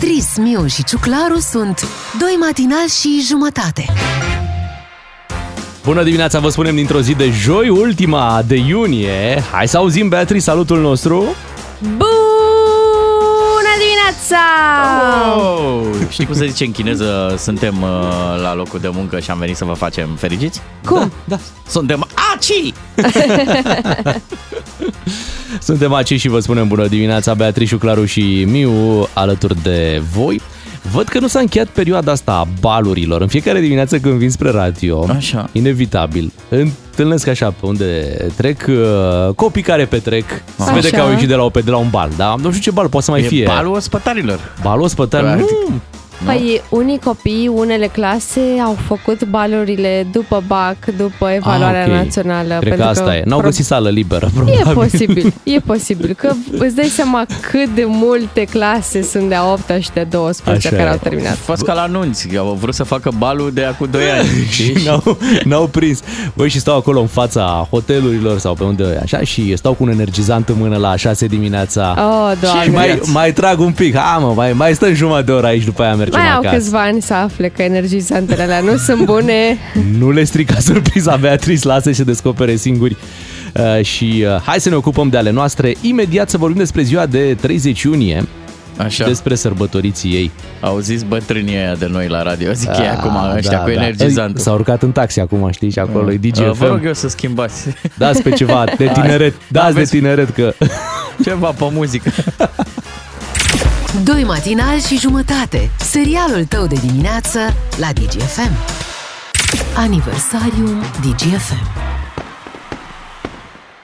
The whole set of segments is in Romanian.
Beatrice, Miu și Ciuclaru sunt doi matinali și jumătate. Bună dimineața, vă spunem dintr-o zi de joi, ultima de iunie. Hai să auzim, Beatrice, salutul nostru. Bună dimineața! Oh, știi cum se zice în chineză, suntem uh, la locul de muncă și am venit să vă facem fericiți? Cum? Da. Suntem aci! Suntem aici și vă spunem bună dimineața, Beatrice, Claru și Miu alături de voi. Văd că nu s-a încheiat perioada asta a balurilor. În fiecare dimineață când vin spre radio, Așa. inevitabil, întâlnesc așa pe unde trec uh, copii care petrec. Se Așa. vede că au ieșit de la, o, de la un bal, da? Nu știu ce bal poate să mai E fie. balul ospătarilor. Balul ospătar? Practic. Nu, Păi unii copii, unele clase au făcut balurile după BAC, după evaluarea Ah, ok. națională. Cred că pentru asta e. N-au pro- găsit sală liberă, E probabil. posibil, e posibil că îți dai seama cât de multe clase sunt de a 8 și de 12 Așa care e. au terminat. Fost ca la anunți, au vrut să facă balul de acum 2 ani. și știi? n-au, n-au prins. Băi, și stau acolo în fața hotelurilor sau pe unde așa și stau cu un energizant în mână la 6 dimineața. Oh, doamne. și mai, mai trag un pic. Ha, mă, mai, mai stăm jumătate de oră aici, după aia mergem Mai au acasă. câțiva ani să afle că energizantele alea nu sunt bune. Nu le strica surpriza, Beatrice, lasă și descopere singuri. Uh, și uh, hai să ne ocupăm de ale noastre. Imediat să vorbim despre ziua de 30 iunie, Așa, despre sărbătoriții ei. au zis bătrânii aia de noi la radio. Zic ei acum Ah, ăștia cu energizantul. S-au urcat în taxi acum, știi, și acolo e Uh, Vă DGFM. rog eu să schimbați Dați pe ceva de tineret, dați de Aveți- tineret că... ceva pe muzică. Doi matinali și jumătate. Serialul tău de dimineață la DGFM. Aniversariul DGFM.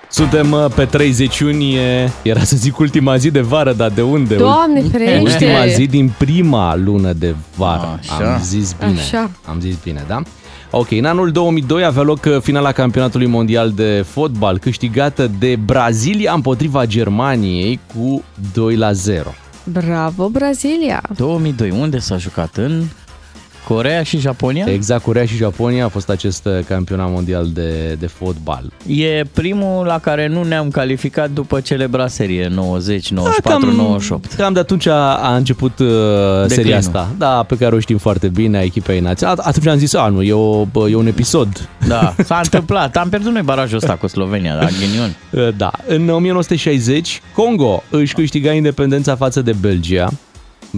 Suntem uh, pe 30 iunie, era să zic ultima zi de vară, dar de unde? Doamne ferește! Ultima zi din prima lună de vară. Așa. Am zis bine. Așa. Am zis bine, da? Ok, în anul 2002 avea loc uh, finala campionatului mondial de fotbal, câștigată de Brazilia împotriva Germaniei cu 2 la 0. Bravo, Brazilia! 2002, unde s-a jucat? În Corea și Japonia? Exact, Corea și Japonia a fost acest uh, campionat mondial de, de fotbal. E primul la care nu ne-am calificat după celebra serie 90, 94, Da, cam, 98. Cam de atunci a, a început uh, seria Declinul. asta, da, pe care o știm foarte bine, a echipei naționale. Atunci am zis, a, nu, e, o, bă, e un episod. Da, s-a întâmplat. Am pierdut noi barajul ăsta cu Slovenia, la ghinion. Uh, Da, în 1960, Congo își câștiga independența față de Belgia.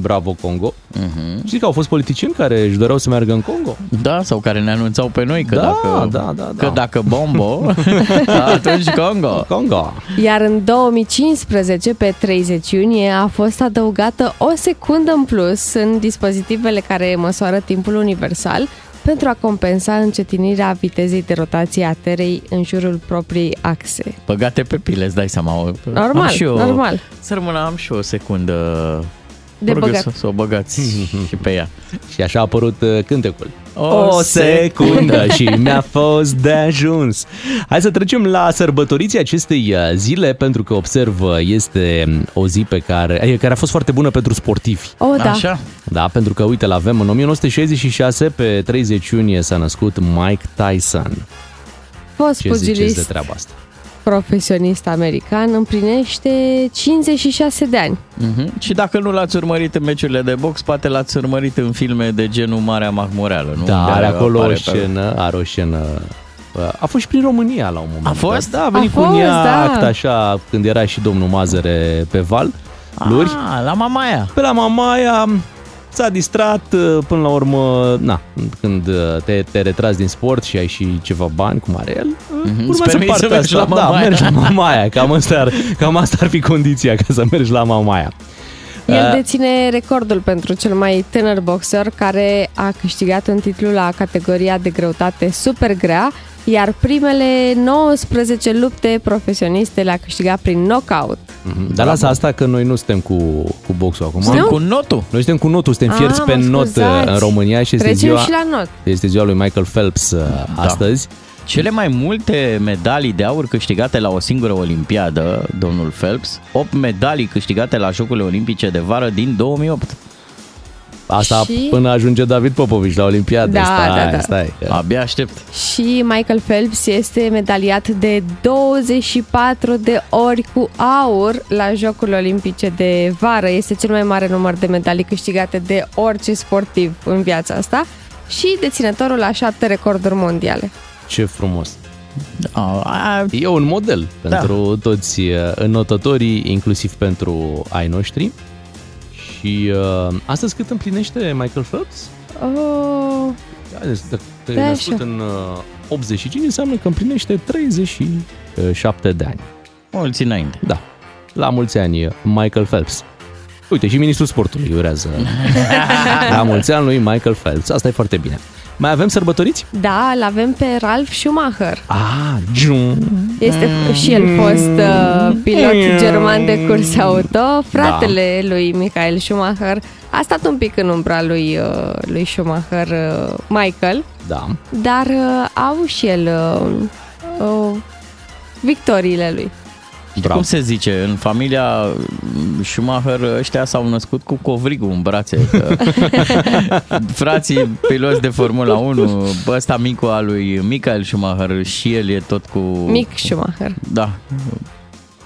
Bravo, Congo. Uh-huh. Știi că au fost politicieni care își doreau să meargă în Congo? Da, sau care ne anunțau pe noi că Da, dacă, da, da, că da. dacă bombo, atunci Congo. Congo. Iar în 2015, pe 30 iunie, a fost adăugată o secundă în plus în dispozitivele care măsoară timpul universal pentru a compensa încetinirea vitezei de rotație a Terei în jurul propriei axe. Băgate pe pile, îți dai seama. Am Normal, și eu, normal. Să rămână, am și eu o secundă De Vă rog eu băgat. Să, să o băgați și pe ea. Și așa a apărut uh, cântecul. O secundă și mi-a fost de ajuns. Hai să trecem la sărbătoriții acestei uh, zile, pentru că observ uh, este um, o zi pe care, eh, care a fost foarte bună pentru sportivi. Oh, da. Așa? Da, pentru că, uite, l-avem în 1966, pe 30 iunie s-a născut Mike Tyson. Fost Ce ziceți de pugilist treaba asta? Profesionist american împlinește 56 de ani. Uh-huh. Și dacă nu l-ați urmărit în meciurile de box, poate l-ați urmărit în filme de genul Marea Mahmureală, nu? Da, Unde are acolo o apare pe- scenă, are o scenă... bă, A fost și prin România la un moment A fost? dat. Da, a venit A cu un fost, iaht, da. așa, când era și domnul Mazăre pe val, luri. Ah, la Mamaia. Pe la Mamaia s-a distrat uh, până la urmă, na, când uh, te, te retragi din sport și ai și ceva bani, cum are el, Mhm, urmează îți permiți să partea mergi asta. la Da, Mamaia. mergi la Mamaia, cam asta, ar, cam asta ar fi condiția ca să mergi la Mamaia. El Uh, deține recordul pentru cel mai tânăr boxer care a câștigat un titlu la categoria de greutate super grea, iar primele 19 lupte profesioniste le-a câștigat prin knockout. Mhm. Dar lasă asta că noi nu suntem cu, cu boxul acum. Suntem cu notul. Noi suntem cu notul, suntem Ah, fierți pe mă not scuzați. în România și este Trecem ziua, și la not. este ziua lui Michael Phelps uh, Da. astăzi. Cele mai multe medalii de aur câștigate la o singură olimpiadă, domnul Phelps, 8 medalii câștigate la Jocurile Olimpice de vară din 2008. Asta Și- până ajunge David Popovici la Olimpiadă. Da, stai, da, da. stai. Abia aștept. Și Michael Phelps este medaliat de 24 de ori cu aur la Jocurile Olimpice de vară. Este cel mai mare număr de medalii câștigate de orice sportiv în viața asta și deținătorul la șapte recorduri mondiale. Ce frumos. A, a, E un model Da. pentru toți uh, înnotătorii, inclusiv pentru ai noștri. Și uh, astăzi cât împlinește Michael Phelps? Oh, Haideți, Dacă te Da, născut așa. în uh, 85, înseamnă că împlinește 37 de ani. mulți înainte. Da. La mulți ani, Michael Phelps. Uite, și ministrul sportului urează. La mulți ani lui Michael Phelps. Asta e foarte bine. Mai avem sărbătoriți? da, îl avem pe Ralf Schumacher. Ah, jum. Este și el fost uh, pilot german de curs auto, fratele lui Michael Schumacher. A stat un pic în umbra lui, uh, lui Schumacher, uh, Michael, Da. dar uh, au și el uh, uh, victoriile lui. Știi cum se zice? În familia Schumacher ăștia s-au născut cu covrigul în brațe. Că... Frații piloți de Formula 1, ăsta micul al lui Michael Schumacher și el e tot cu... Mick Schumacher. Da.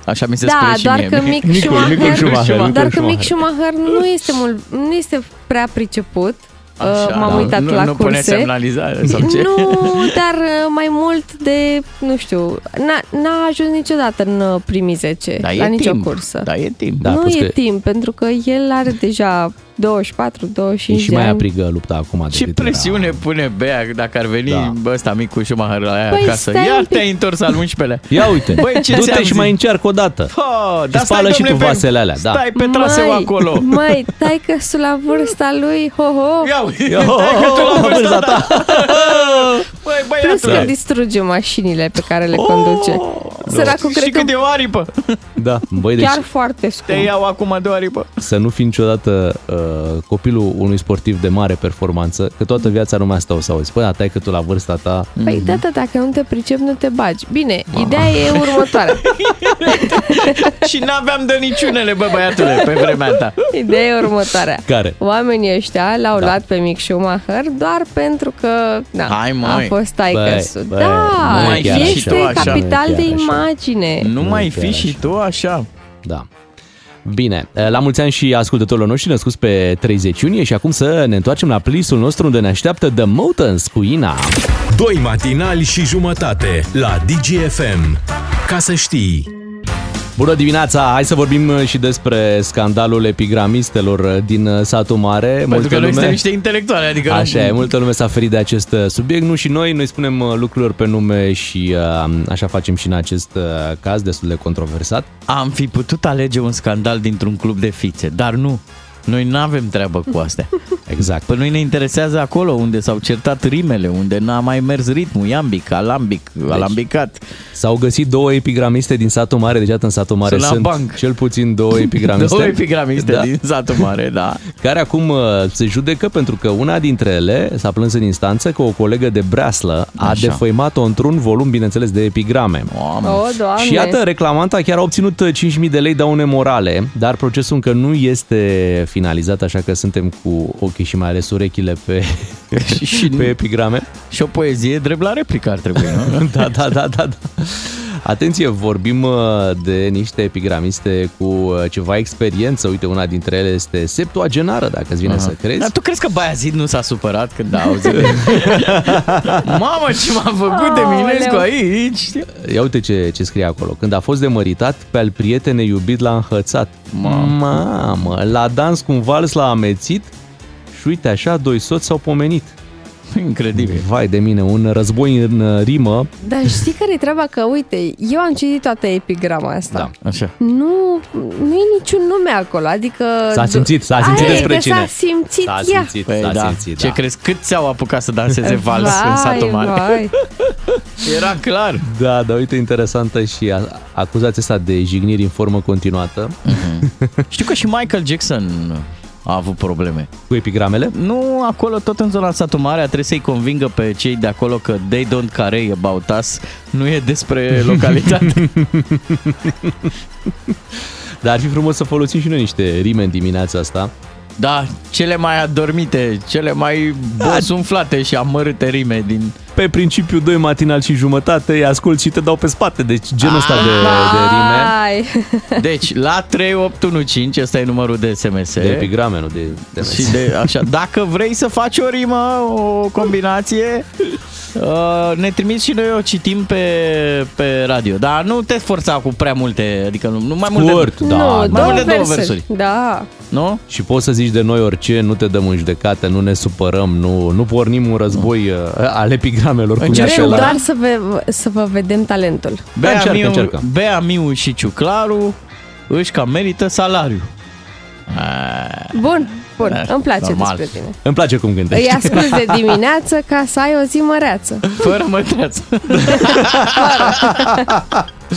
Așa mi se Da, spune și doar mie. că Mick Micul- Schumacher, Micul Schumacher, doar Micul că Mick Schumacher. Schumacher nu este mult, nu este prea priceput. Așa, Uh, M-am da. uitat nu, la nu pune curse. semnalizare sau ce? Nu, dar uh, mai mult de, nu știu, n-a, n-a ajuns niciodată în uh, primii 10 Dar la e nicio timp. cursă. Da, e timp. Da, nu plus e că- timp, pentru că el are deja 24, E 25 și de mai ani. aprigă lupta acum. Ce decât era- presiune pune Bea dacă ar veni Da. da. ăsta micul Schumacher la aia Păi acasă. stai un Iar pic. te-ai întors al 11-lea. Ia uite, Băi, ce du-te ți-am și zis? mai încearcă o dată. Oh, Și spală și tu vasele alea, da. Stai pe traseu acolo. Măi, tai că sunt la vârsta lui, ho-ho. Ia uite, Ia, stai că tu la oh, vârsta vârsta ta. Băi, Plus că băiatule. distruge mașinile pe care le conduce. Săracul, Oh, Și cred cât că e o aripă? Da, băi, deci chiar foarte Te scump. iau acum de o aripă. să nu fii niciodată uh, copilul unui sportiv de mare performanță, că toată viața lumea asta o să auzi. Păi, atai că tu la vârsta ta... Păi, da, da, dacă nu te pricepi, nu te bagi. Bine, ideea e următoarea. Și n-aveam de niciunele, bă, băiatule, pe vremea ta. Ideea e următoarea. Care? Oamenii ăștia l-au Da. luat pe Mick Schumacher doar pentru că na, Hai, măi. a fost taică Băi, băi, Da, nu mai chiar este așa. Nu e capital chiar de așa. imagine. Nu Nu mai chiar fi și așa. tu așa. Da. Bine, la mulți ani și ascultătorilor noștri născuți pe 30 iunie și acum să ne întoarcem la playlistul nostru unde ne așteaptă The Motans cu Ina. Doi matinali și jumătate la DGFM. Ca să știi... Bună dimineața! Hai să vorbim și despre scandalul epigramistelor din satul mare. Pentru că noi suntem niște intelectuali, adică... Așa e, multă lume s-a ferit de acest uh, subiect, nu și noi, noi spunem uh, lucrurilor pe nume și uh, așa facem și în acest uh, caz destul de controversat. Am fi putut alege un scandal dintr-un club de fițe, dar nu. Noi nu avem treabă cu astea. Exact. Pe noi ne interesează acolo unde s-au certat rimele, unde n-a mai mers ritmul, iambic, alambic, deci, alambicat. S-au găsit două epigramiste din satul mare, deci atât în satul mare Sunt la sunt banc. cel puțin două epigramiste. Două epigramiste Da. din satul mare, da. care acum uh, se judecă pentru că una dintre ele s-a plâns în instanță că o colegă de breaslă a Așa. defăimat-o într-un volum, bineînțeles, de epigrame. Mamă. O, doamne. Și iată, reclamanta chiar a obținut uh, 5.000 de lei daune morale, dar procesul încă nu este finalizat, așa că suntem cu ochii și mai ales urechile pe, Și- și- pe epigrame. Și o poezie drept la replică ar trebui, nu? Da, da, da, da. da. Atenție, vorbim uh, de niște epigramiste cu uh, ceva experiență. Uite, una dintre ele este septuagenară, dacă îți vine să crezi. Dar tu crezi că Baiazid nu s-a supărat când a auzit? Mamă, ce m-a făcut de Minescu Aoleu. aici? Ia uite ce, ce scrie acolo. Când a fost demăritat, pe al prietene iubit l-a înhățat. Mamă, Mamă la dans cu un vals l-a amețit și uite așa, doi soți s-au pomenit. Incredibil. Vai de mine, un război în uh, rimă. Dar știi care e treaba? Că, uite, eu am citit toată epigrama asta. Da. Așa. Nu, nu e niciun nume acolo, adică... S-a simțit, s-a simțit Aia e despre că cine. S-a simțit S-a ea. simțit, Păi s-a da. simțit, Ce da. crezi? Cât ți-au apucat să danseze vals în satul mare? vai. Era clar. Da, dar uite, interesantă și a- acuzația asta de jigniri în formă continuată Știu că și Michael Jackson a avut probleme. cu epigramele. Nu, acolo, tot în zona satul mare, a trebuit să-i convingă pe cei de acolo că they don't care about us, nu e despre localitate. Dar ar fi frumos să folosim și noi niște rime în dimineața asta. Da, cele mai adormite, cele mai bosunflate și amărâte rime din... Pe principiu 2 matinal și jumătate, îi ascult și te dau pe spate. Deci genul ăsta de, de rime. Ai. Deci, la 3815, ăsta e numărul de SMS. De epigrame, nu de, de Și de, așa, dacă vrei să faci o rimă, o combinație, uh, ne trimiți și noi o citim pe, pe radio. Dar nu te forța cu prea multe, adică nu, nu mai multe, Scurt, da. nu, da. mai două multe două versuri. versuri. Da. nu? Și poți să zici de noi orice, nu te dăm în judecată, nu ne supărăm, nu, nu pornim un război uh, al epigramelor. Cum Încercăm e Vrem acela. doar să, ve- să vă vedem talentul. Bea, încearcă, Miu, încearcă. Bea Miu și Ciuclaru își cam merită salariu. Bun, bun, Da, îmi place normal. despre tine. Îmi place cum gândești. Îi ascult de dimineață ca să ai o zi măreață. Fără mătreață.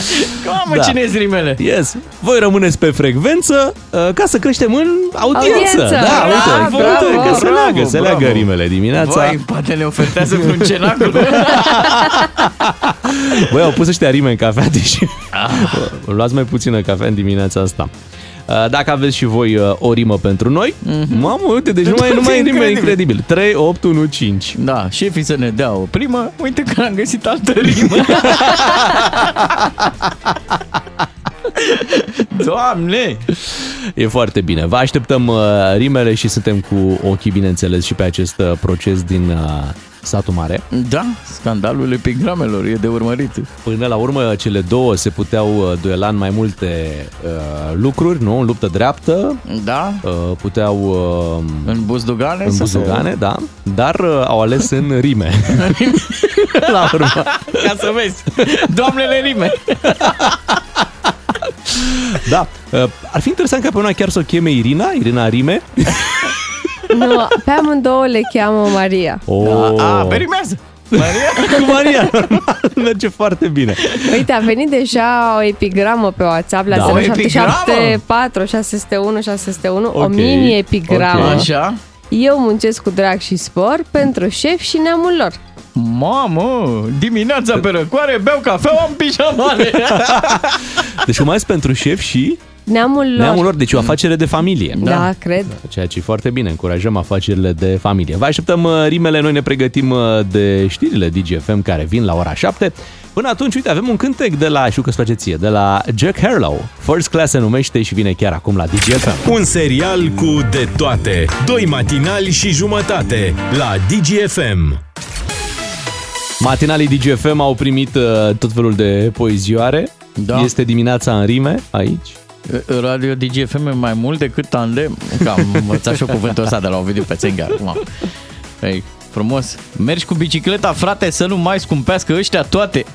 Mamă, Da. cine e rimele? Yes. Voi rămâneți pe frecvență uh, ca să creștem în audiență. Audiență. Da, Bravo, uite, bravo, uite că se bravo, leagă, se bravo. leagă rimele dimineața. Vai, poate ne ofertează un cenacul. Băi, au pus ăștia rime în cafea, deși luați mai puțină cafea în dimineața asta. Uh, Dacă aveți și voi uh, o rimă pentru noi, mamă, uite, deci nu mai, nu mai e rime Incredibil. incredibil. 3, 8, 1, 5. Da, șefii să ne dea o primă, uite că am găsit altă rimă. Doamne! E foarte bine. Vă așteptăm uh, rimele și suntem cu ochii, bineînțeles, și pe acest uh, proces din uh, satul mare. Da, scandalul epigramelor e de urmărit. Până la urmă, cele două se puteau uh, duela în mai multe uh, lucruri, nu? În luptă dreaptă, Da? uh, puteau uh, În buzdugane? în să se- buzugane, da, dar uh, au ales în rime. la urmă. Ca să vezi. Doamnele rime. Da, uh, ar fi interesant ca pe una chiar să o cheme Irina, Irina Rime. Nu, pe amândouă le cheamă Maria. Oh. A, a, pe rimează. Maria? Cu Maria, normal, merge foarte bine. Uite, a venit deja o epigramă pe WhatsApp la Da. da. O 0774 601 601, o Ok, mini epigramă. ok. Așa? Eu muncesc cu drag și spor pentru șef și neamul lor. Mamă, dimineața pe răcoare, beau cafea, am pijamale. Deci mai ales pentru șef și Neamul lor. neamul lor, deci o afacere de familie. Da, da cred. Ceea ce e foarte bine, încurajăm afacerile de familie. Vă așteptăm uh, rimele, noi ne pregătim uh, de știrile DGFM care vin la ora 7. Până atunci, uite, avem un cântec de la, știu că îți place ție, de la Jack Harlow. First Class se numește și vine chiar acum la DGFM. Un serial cu de toate. Doi matinali și jumătate la DGFM. Matinalii DGFM au primit uh, tot felul de poezioare. Da. Este dimineața în rime aici. Radio DGFM e mai mult decât tandem. Că am învățat și eu cuvântul ăsta de la un video pe Țengar. Acum. Ei, frumos. Mergi cu bicicleta, frate, să nu mai scumpească ăștia toate.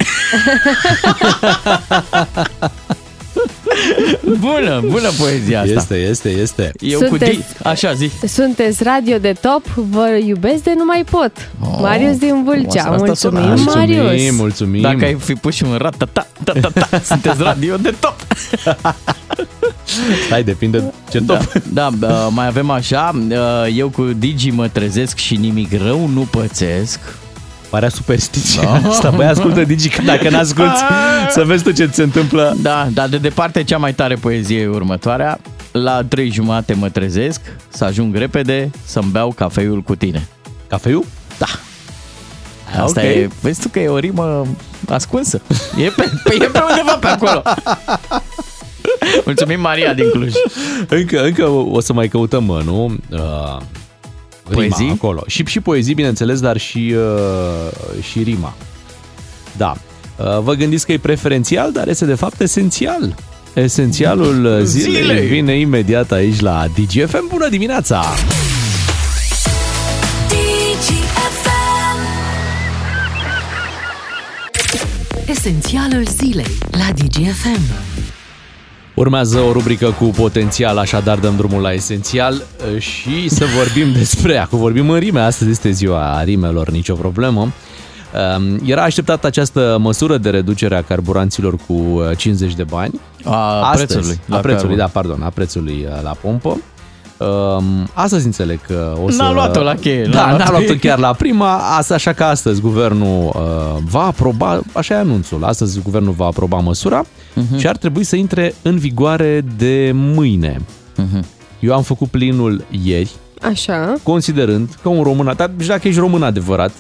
bună, bună poezia asta. Este, este, este. Eu cu Sunteți- di... Așa, zi. Sunteți radio de top, vă iubesc de nu mai pot. Oh, Marius din Vâlcea. asta Mulțumim, sună- Mulțumim, Marius. mulțumim. Dacă ai fi pus și un rat, ta, ta, ta, ta, ta, sunteți radio de top. Stai, depinde ce top. Da, da uh, mai avem așa, uh, eu cu Digi mă trezesc și nimic rău nu pățesc. Parea superstiție asta. Băi, ascultă Digi, că dacă n-asculti, să vezi tu ce ți se întâmplă. Da, dar de departe cea mai tare poezie e următoarea. La trei jumate mă trezesc, să ajung repede, să-mi beau cafeiul cu tine. Cafeiul? Da. Asta Ok. e, vezi tu că e o rimă ascunsă. E pe, pe, e pe undeva pe acolo. Mulțumim Maria din Cluj. Încă, încă o să mai căutăm, mă, nu? Uh, rima Poezii? acolo. Și, și poezii, bineînțeles, dar și, uh, și rima. Da. Uh, vă gândiți că e preferențial, dar este de fapt esențial. Esențialul zilei, Zilei. vine imediat aici la DGFM. Bună dimineața! Esențialul zilei la DGFM. Urmează o rubrică cu potențial, așadar dăm drumul la esențial uh, și să vorbim despre ea. Cu vorbim în rime, astăzi este ziua rimelor, nicio problemă. Um, Era așteptată această măsură de reducere a carburanților cu uh, 50 de bani. A Astăzi, prețului. A prețului, da, pardon, a prețului uh, la pompă. Um, astăzi înțeleg că o să... N-a luat-o la cheie, n-a Da, luat-o. n-a luat-o chiar la prima, asta, așa că astăzi guvernul uh, va aproba, așa e anunțul, astăzi guvernul va aproba măsura Mhm. și ar trebui să intre în vigoare de mâine. Eu am făcut plinul ieri, Așa. considerând că un român, dar și dacă ești român adevărat,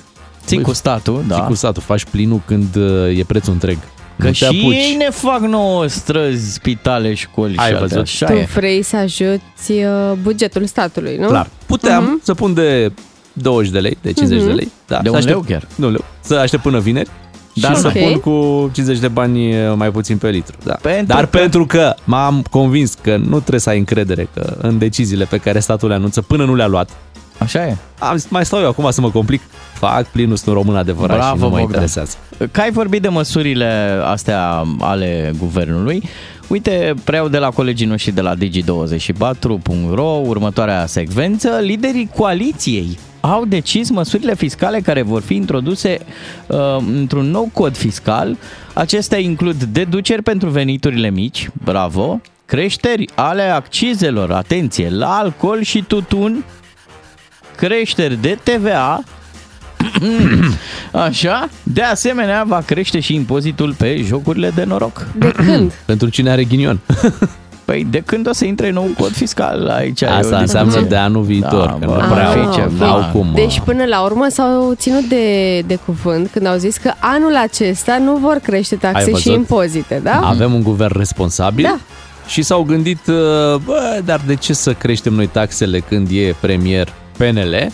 Ții cu statul, da. ții cu statul, faci plinul când uh, e prețul întreg. Că Nu te și apuci. ei ne fac nouă străzi, spitale, școli Ai și alte. văzut? Așa Tu e. vrei să ajuți uh, bugetul statului, nu? Clar. Puteam să pun de 20 de lei, de 50 de lei. Da, Mhm. De să un aștept, leu chiar. De un leu. Să aștept până vineri. Dar și să nu. pun Ok. cu 50 de bani mai puțin pe litru. Da. Pentru Dar că- pentru că m-am convins că nu trebuie să ai încredere că în deciziile pe care statul le anunță până nu le-a luat, Așa e. am zis, mai stau eu acum să mă complic, fac plinul, sunt român adevărat Bravo, și nu mă Bogdan. interesează. Că ai vorbit de măsurile astea ale guvernului, uite, preiau de la colegii noștri de la digi24.ro următoarea secvență. Liderii coaliției au decis măsurile fiscale care vor fi introduse uh, într-un nou cod fiscal. Acestea includ deduceri pentru veniturile mici, bravo, creșteri ale accizelor, atenție, la alcool și tutun, creșteri de TVA, Așa, de asemenea va crește și impozitul pe jocurile de noroc. De când? Pentru cine are ghinion. Păi de când o să intre nou cod fiscal aici? e o Asta înseamnă discuție. de anul viitor, Da, că bă, nu prea ar fi au, ceva. n-au cum. Deci până la urmă s-au ținut de, de cuvânt când au zis că anul acesta nu vor crește Ai taxe văzut? și impozite, da? Avem un guvern responsabil Da. și s-au gândit, uh, bă, dar de ce să creștem noi taxele când e premier PNL,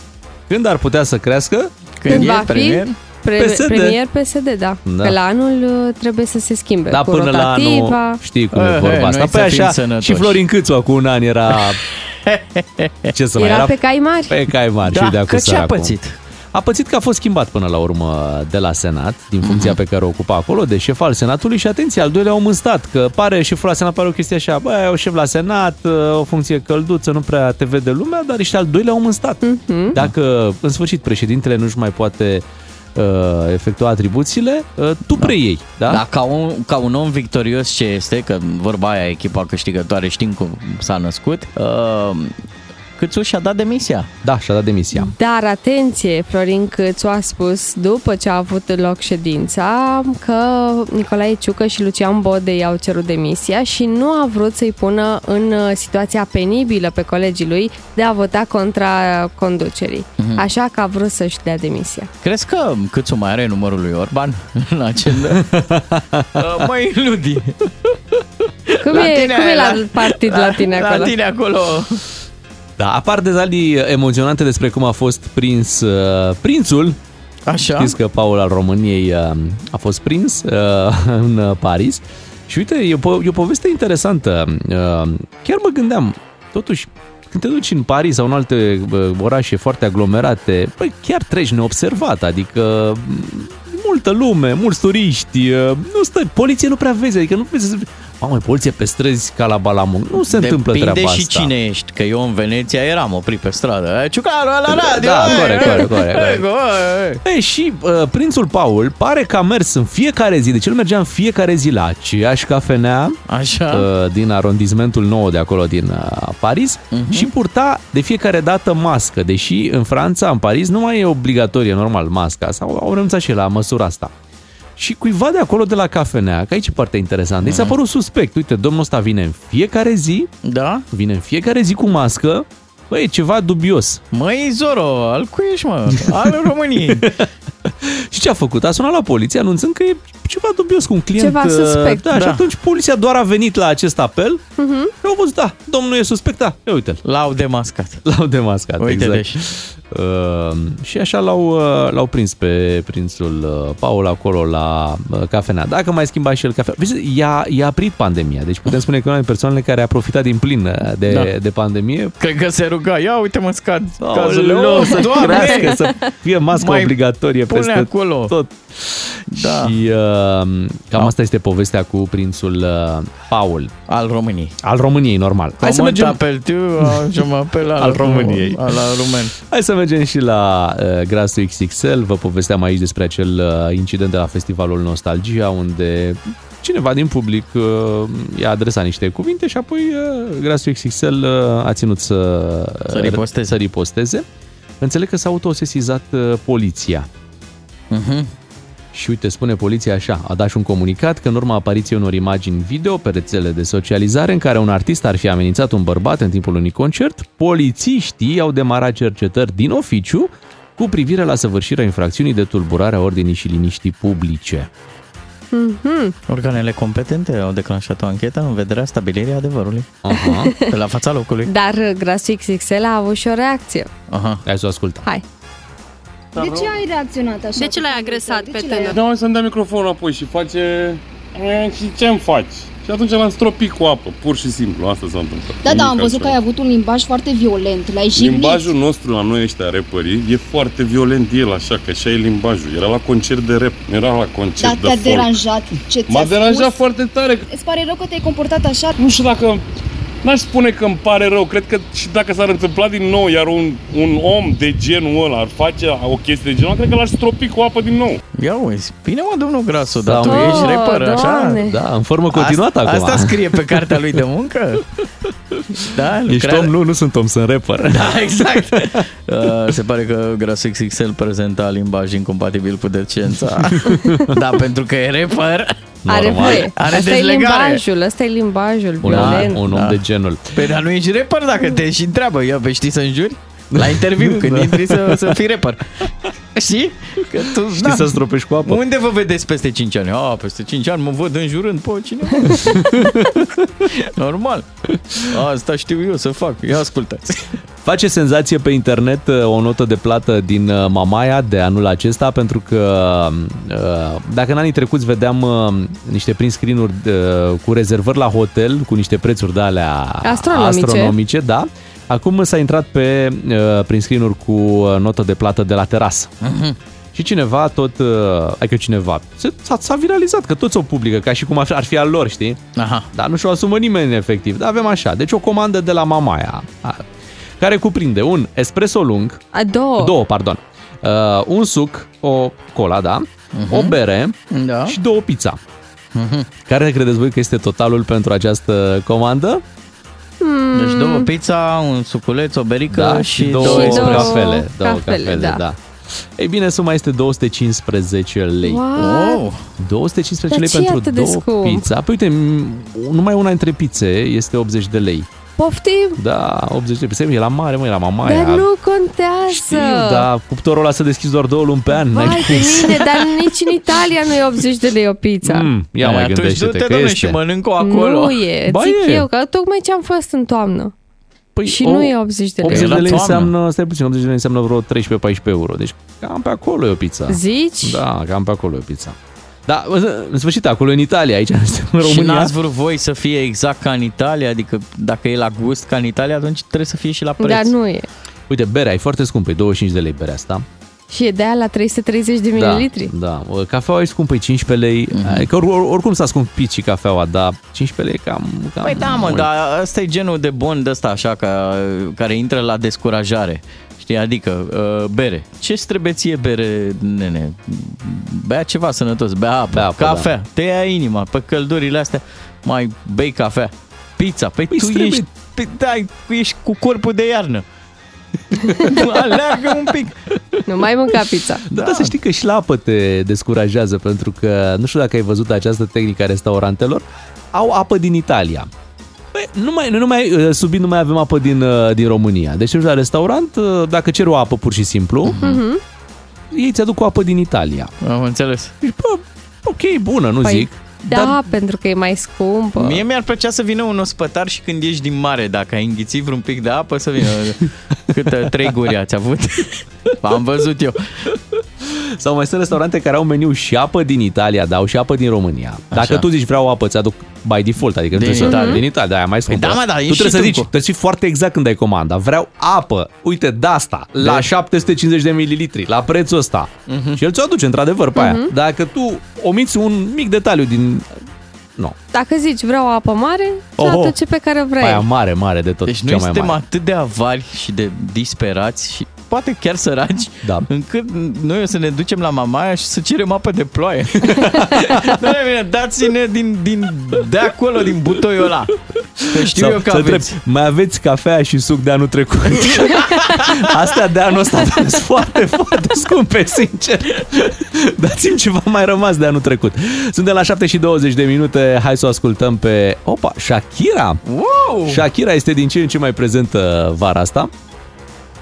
când ar putea să crească? Când, Când e va fi premier, pre- PSD. premier PSD, da. Da. Că la anul uh, trebuie să se schimbe Da, cu până la rotativa. anul, știi cum e Eh, vorba eh, asta. noi Păi să fim așa, sănătoși. și Florin Câțu acum un an era... Ce să mai Era era? pe cai mari. Pe cai mari da, și de acum că ce a săracul. pățit? A pățit că a fost schimbat până la urmă de la Senat, din funcția pe care o ocupa acolo, de șef al Senatului și atenție, al doilea om în stat, că pare șeful la Senat pare o chestie așa, bă, e o șef la Senat, o funcție călduță, nu prea te vede lumea, dar ești al doilea om în stat. Dacă, în sfârșit, președintele nu-și mai poate uh, efectua atribuțiile, uh, tu preiei, da? Da, ca un, ca un om victorios ce este, că vorba aia, echipa câștigătoare, știm cum s-a născut, uh, Câțu și-a dat demisia. Da, și-a dat demisia. Dar atenție, Florin Câțu a spus după ce a avut loc ședința că Nicolae Ciucă și Lucian Bodei au cerut demisia și nu a vrut să-i pună în uh, situația penibilă pe colegii lui de a vota contra conducerii. Mhm. Așa că a vrut să-și dea demisia. Crezi că Câțu mai are numărul lui Orban în agenda? Uh, Măi, Ludi, Cum, e, cum e la, partid la, tine acolo? La tine acolo. Da, apar detalii emoționante despre cum a fost prins uh, prințul. Așa. Știți că Paul al României uh, a fost prins uh, în uh, Paris. Și uite, e o, e o poveste interesantă. Uh, chiar mă gândeam, totuși, când te duci în Paris sau în alte uh, orașe foarte aglomerate, băi, chiar treci neobservat, adică m, multă lume, mulți turiști, uh, nu stă, poliție nu prea vezi, adică nu vezi să... Mamă, poliție pe străzi ca la Balamon. Nu se întâmplă Depinde treaba și asta. cine ești, că eu în Veneția eram oprit pe stradă. "E, Ciucaru, la radio! Da, e, corect, e, corect, corect, e, corect. e, e." E, și uh, prințul Paul pare că a mers în fiecare zi, deci el mergea în fiecare zi la aceeași cafenea Așa. uh, din arondismentul nou de acolo din uh, Paris Mhm. și purta de fiecare dată mască, deși în Franța, în Paris, nu mai e obligatorie normal masca sau au renunțat și la măsura asta. Și cuiva de acolo de la cafenea, că aici e partea interesantă, i s-a părut suspect. Uite, domnul ăsta vine în fiecare zi, Da? vine în fiecare zi cu mască, Băi, e ceva dubios. Măi, Zoro, al cui ești, mă? Al României. Și ce a făcut? A sunat la poliție anunțând că e ceva dubios cu un client. Ceva uh, suspect, Da, și da. atunci poliția doar a venit la acest apel Mhm. și au văzut, da, domnul e suspect, da, ia uite-l. L-au demascat. L-au demascat, Uite exact. deci. Uh, și așa l-au, uh, l-au prins pe prințul uh, Paul acolo la uh, cafenea. Dacă mai schimba și el cafea. Vezi, i-a, i-a aprit pandemia. Deci putem spune că e una din persoanele care a profitat din plin uh, de, Da. de pandemie. Cred că se ruga. Ia uite mă scad Aoleu, cazurile. să Doamne! crească, să fie mască Mai obligatorie pune peste acolo. tot. Da. Și uh, cam Da. asta este povestea cu prințul uh, Paul. Al României. Al României, normal. Hai să mergem, apel tu, și mă apel al, Al României. Al, al rumen. hai să mergem și la uh, Grasul XXL. Vă povesteam aici despre acel uh, incident de la festivalul Nostalgia, unde cineva din public uh, i-a adresat niște cuvinte și apoi uh, Grasul XXL uh, a ținut să, Să riposteze. să riposteze. Înțeleg că s-a autosesizat uh, poliția. Uh-huh. Și uite, spune poliția așa, a dat și un comunicat că în urma apariției unor imagini video pe rețele de socializare în care un artist ar fi amenințat un bărbat în timpul unui concert, polițiștii au demarat cercetări din oficiu cu privire la săvârșirea infracțiunii de tulburare a ordinii și liniștii publice. Organele competente au declanșat o anchetă în vederea stabilirii adevărului. Aha, Pe la fața locului. Dar uh, Grasul XXL a avut și o reacție. Aha. hai să o ascultăm. Hai. De ce ai reacționat așa? De ce l-ai agresat De pe ce l-ai- tânăr? Da, să-mi dea microfonul apoi și face... "E, Și ce-mi faci? Și atunci l-am stropit cu apă, pur și simplu, asta s-a întâmplat. Da, da, am Nimic văzut că ai altceva. avut un limbaj foarte violent, l-ai jignit. Limbajul nostru la noi ăștia rapperii e foarte violent el așa, că așa e limbajul. Era la concert de rap, nu era la concert Dar de te-a folk. deranjat ce ți-a M-a deranjat spus? foarte tare. Îți pare rău că te-ai comportat așa? Nu știu dacă... N-aș spune că îmi pare rău. Cred că și dacă s-ar întâmpla din nou, iar un, un om de genul ăla ar face o chestie de genul ăla, cred că l-aș stropi cu apă din nou. Ia uzi, bine mă, domnul Grasu, dar tu Da, mă. ești Oh, rapper, așa? Doamne. Da, în formă continuată asta, acum. Asta scrie pe cartea lui de muncă? Da, Ești lucrează- om? Nu, nu sunt om, sunt rapper. Da, exact. Uh, se pare că Grasu XXL prezenta limbaj incompatibil cu decența. da, pentru că e rapper. Are Normal. voie. Are Asta e dezlegare. limbajul, ăsta e limbajul Un violent. om, un om Da. de genul. Păi dar nu ești rapper dacă te și întreabă. Ia, pe știi să înjuri? La interviu, când intri să, să fii rapper. Știi? Că tu, Știi să stropești cu apă? Unde vă vedeți peste 5 ani? Ah, peste 5 ani mă văd înjurând pe cineva. Normal. Asta știu eu să fac. Ia ascultați. Face senzație pe internet uh, o notă de plată din uh, Mamaia de anul acesta pentru că uh, dacă în anii trecuți vedeam uh, niște print screen-uri uh, cu rezervări la hotel cu niște prețuri de alea Astronomice. astronomice da, acum s-a intrat pe uh, print screen-uri cu uh, notă de plată de la terasă. Și cineva tot, uh, adică cineva, se- s-a, s-a viralizat, că toți o publică, ca și cum ar ar fi al lor, știi? Aha. Dar nu și-o asumă nimeni efectiv. Dar avem așa. Deci o comandă de la Mamaia, a, care cuprinde un espresso lung, A două. două, pardon, uh, un suc, o cola, da, o bere Da. și două pizza. Care credeți voi că este totalul pentru această comandă? Deci două pizza, un suculeț, o berică Da, și, două, două două espresso. cafele. Două cafele, cafele, da. da. da. Ei bine, suma este 215 lei. What? Oh. 215 Dar lei ce e pentru atât de două scump? pizza. Păi uite, m- numai una dintre pizze este 80 de lei. Poftim? Da, 80 de lei. E la mare, mă, e la mamaia. Dar nu contează. Știu, da, cuptorul ăla să deschizi doar două luni pe an. Vai n-ai de cum să- mine, dar nici în Italia nu e 80 de lei o pizza. Mm, ia mai Atunci gândește-te du-te, că domne, este. și mănânc-o acolo. Nu e, Ba zic e. eu, că tocmai ce am fost în toamnă. Păi, Și nu e 80 de lei. 80 de La lei toamnă. înseamnă, stai puțin, 80 de lei înseamnă vreo 13-14 euro. Deci cam pe acolo e o pizza. Zici? Da, cam pe acolo e o pizza. Da, în sfârșit, acolo în Italia, aici în Și România. n-ați vrut voi să fie exact ca în Italia? Adică dacă e la gust ca în Italia, atunci trebuie să fie și la preț. Dar nu e. Uite, berea e foarte scumpă, e 25 de lei berea asta. Și e de aia la 330 de mililitri. Da, da. Cafeaua e scumpă, e 15 lei. Mhm. Mm-hmm. Adică or, or, oricum s-a scumpit și cafeaua, dar 15 lei e cam, cam Păi da, mă, mult. dar ăsta e genul de bond ăsta așa, ca, care intră la descurajare. Știi, adică uh, bere. Ce-ți trebuie ție bere, nene? Bea ceva sănătos, bea apă, Bea apă, cafea, te ia inima, pe căldurile astea, mai bei cafea. Pizza, păi, Păi tu trebuie- ești, păi, da, ești cu corpul de iarnă. Aleargă un pic. Nu mai mânca pizza. Da, dar să știi că și la apă te descurajează, pentru că nu știu dacă ai văzut această tehnică a restaurantelor, au apă din Italia. Păi, nu mai, nu mai, subit nu mai avem apă din, uh, din România. Deci, la restaurant, uh, dacă ceri o apă pur și simplu, Mhm. ei ți-aduc o apă din Italia. Am înțeles. Deci, bă, ok, bună, nu Păi, zic. Da, Dar pentru că e mai scumpă. Mie mi-ar plăcea să vină un ospătar și când ieși din mare, dacă ai înghițit vreun pic de apă, să vină. Câte trei guri ați avut? Am văzut eu. Sau mai sunt restaurante care au meniu și apă din Italia, dar au și apă din România. Dacă tu zici vreau apă, ți-aduc by default, adică Din nu trebuie Italia. Să, din Italia, de aia mai scumpă. da, mă, da, tu ești trebuie și să tu zici, cu- trebuie să fii foarte exact când ai comanda. Vreau apă, uite, de asta, la 750 de mililitri, la prețul ăsta. Mhm. Și el ți-o aduce, într-adevăr, pe aia. Dacă tu omiți un mic detaliu din... Nu, Dacă zici vreau apă mare, Oho. Oho. ce pe care vrei. aia mare, mare de tot, Deci cea noi mai suntem mare. atât de avari și de disperați și poate chiar săraci, Da. încât noi o să ne ducem la Mamaia și să cerem apă de ploaie. Doamne, bine, dați-ne din, din, de acolo, din butoiul ăla. Că știu Sau eu că să aveți. întreb, mai aveți cafea și suc de anul trecut? Astea de anul ăsta sunt foarte, foarte scumpe, sincer. Dați-mi ceva mai rămas de anul trecut. Suntem la 7 și 20 de minute. Hai să o ascultăm pe... Opa, Shakira! Wow! Shakira este din ce în ce mai prezentă vara asta.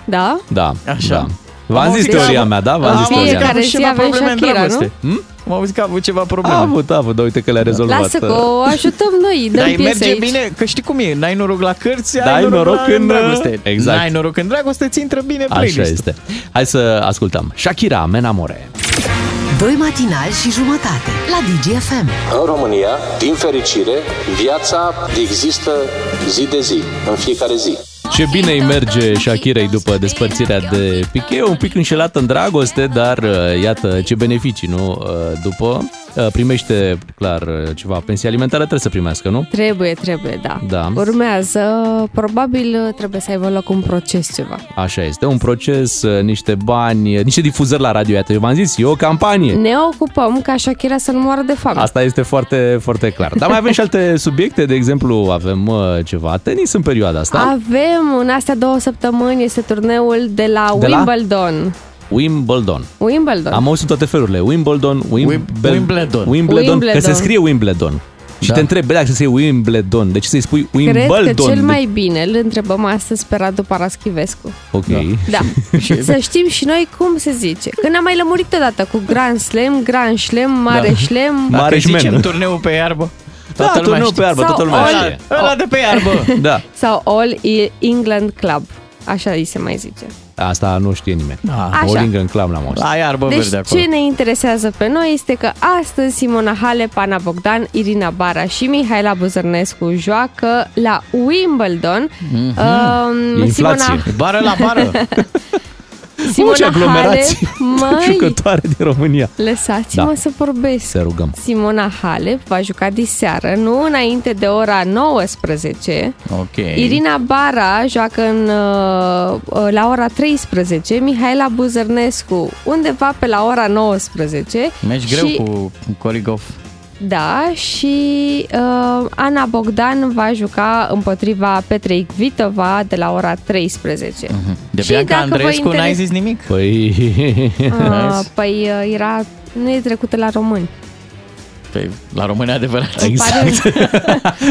Da? Da, Așa. da. V-am Am zis auzit că teoria am- mea, da? V-am Am zis Fiecare teoria mea. avut zi ceva avem probleme în Shakira, dragoste. Hmm? Am auzit că a avut ceva A probleme. avut, a avut, dar uite că le-a rezolvat. Lasă că o ajutăm noi, dăm Dar îi piese merge aici. bine, că știi cum e, n-ai noroc la cărți, Da, ai ai noroc, noroc la, în- dragoste. exact. N-ai noroc în dragoste, ți intră bine Așa playlist este. Hai să ascultăm. Shakira, Menamore. Doi matinali și jumătate la DGFM. În România, din fericire, viața există zi de zi, în fiecare zi. Ce bine îi merge Shakirei după despărțirea de Piqué, un pic înșelat în dragoste, dar uh, iată ce beneficii, nu? Uh, După uh, primește, clar, uh, ceva pensie alimentară, trebuie să primească, nu? Trebuie, trebuie, da. Da. Urmează, probabil trebuie să aibă loc un proces ceva. Așa este, un proces, uh, niște bani, uh, niște difuzări la radio, iată, eu v-am zis, e o campanie. Ne ocupăm ca Shakira să nu moară de foame. Asta este foarte, foarte clar. Dar mai avem și alte subiecte, de exemplu, avem uh, ceva tenis în perioada asta. Avem în astea două săptămâni, este turneul de la De la? Wimbledon. Wimbledon. Wimbledon. Am auzit toate felurile. Wimbledon, Wim- Wim- Bel- Wimbledon. Wimbledon, Wimbledon. că se scrie Wimbledon. Și Da. te întreb, bă, dacă se scrie Wimbledon, de ce să-i spui Cred Wimbledon? că cel mai bine îl întrebăm astăzi pe Radu Paraschivescu. Ok. Da. să știm și noi cum se zice. Că ne-am mai lămurit odată cu Grand Slam, Grand Slam, Mare Da. Slam. Mare Dacă șmen. zicem turneul pe iarbă, Da, toată lumea turneu știe. pe iarbă, Sau toată lumea ăla- știe. Ăla de pe iarbă. Da, Sau All England Club. Așa îi se mai zice. asta nu știe nimeni. Da. Așa. O lingă în clam la auzit. La iarbă Deci verde acolo. ce ne interesează pe noi este că astăzi Simona Halep, Ana Bogdan, Irina Bara și Mihaela Buzărnescu joacă la Wimbledon. Mhm. Um, Inflație. Simona, Bară la bară. Uite Simona aglomerații Halep, mai jucătoare din România. lăsați-mă Da. să vorbesc. Să rugăm. Simona Halep va juca diseară, nu înainte de ora 19. Ok. Irina Bara joacă în, uh, la ora 13, Mihaela Buzărnescu undeva pe la ora 19. Mergi greu și, cu Corigov. Da, și uh, Ana Bogdan va juca împotriva Petrei Vitova de la ora 13. De Și Bianca dacă vă Andreescu interes- n-ai zis nimic? Păi... Uh, păi uh, era, nu e trecută la români. Pe, la români adevărat. Exact. e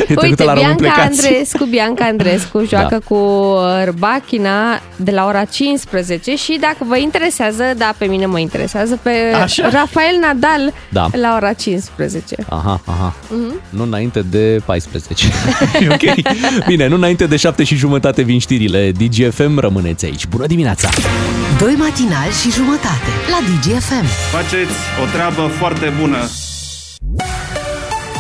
trecută Uite, la români Bianca plecați. Andreescu, Bianca Andreescu joacă Da. cu uh, Rbachina de la ora 15 și dacă vă interesează, da, pe mine mă interesează, pe Așa. Rafael Nadal Da. la ora 15. Aha, aha. Mhm. Nu înainte de 14. E ok. Bine, nu înainte de 7 și jumătate vin știrile. DGFM, rămâneți aici. Bună dimineața! Doi matinali și jumătate la DGFM. Faceți o treabă foarte bună.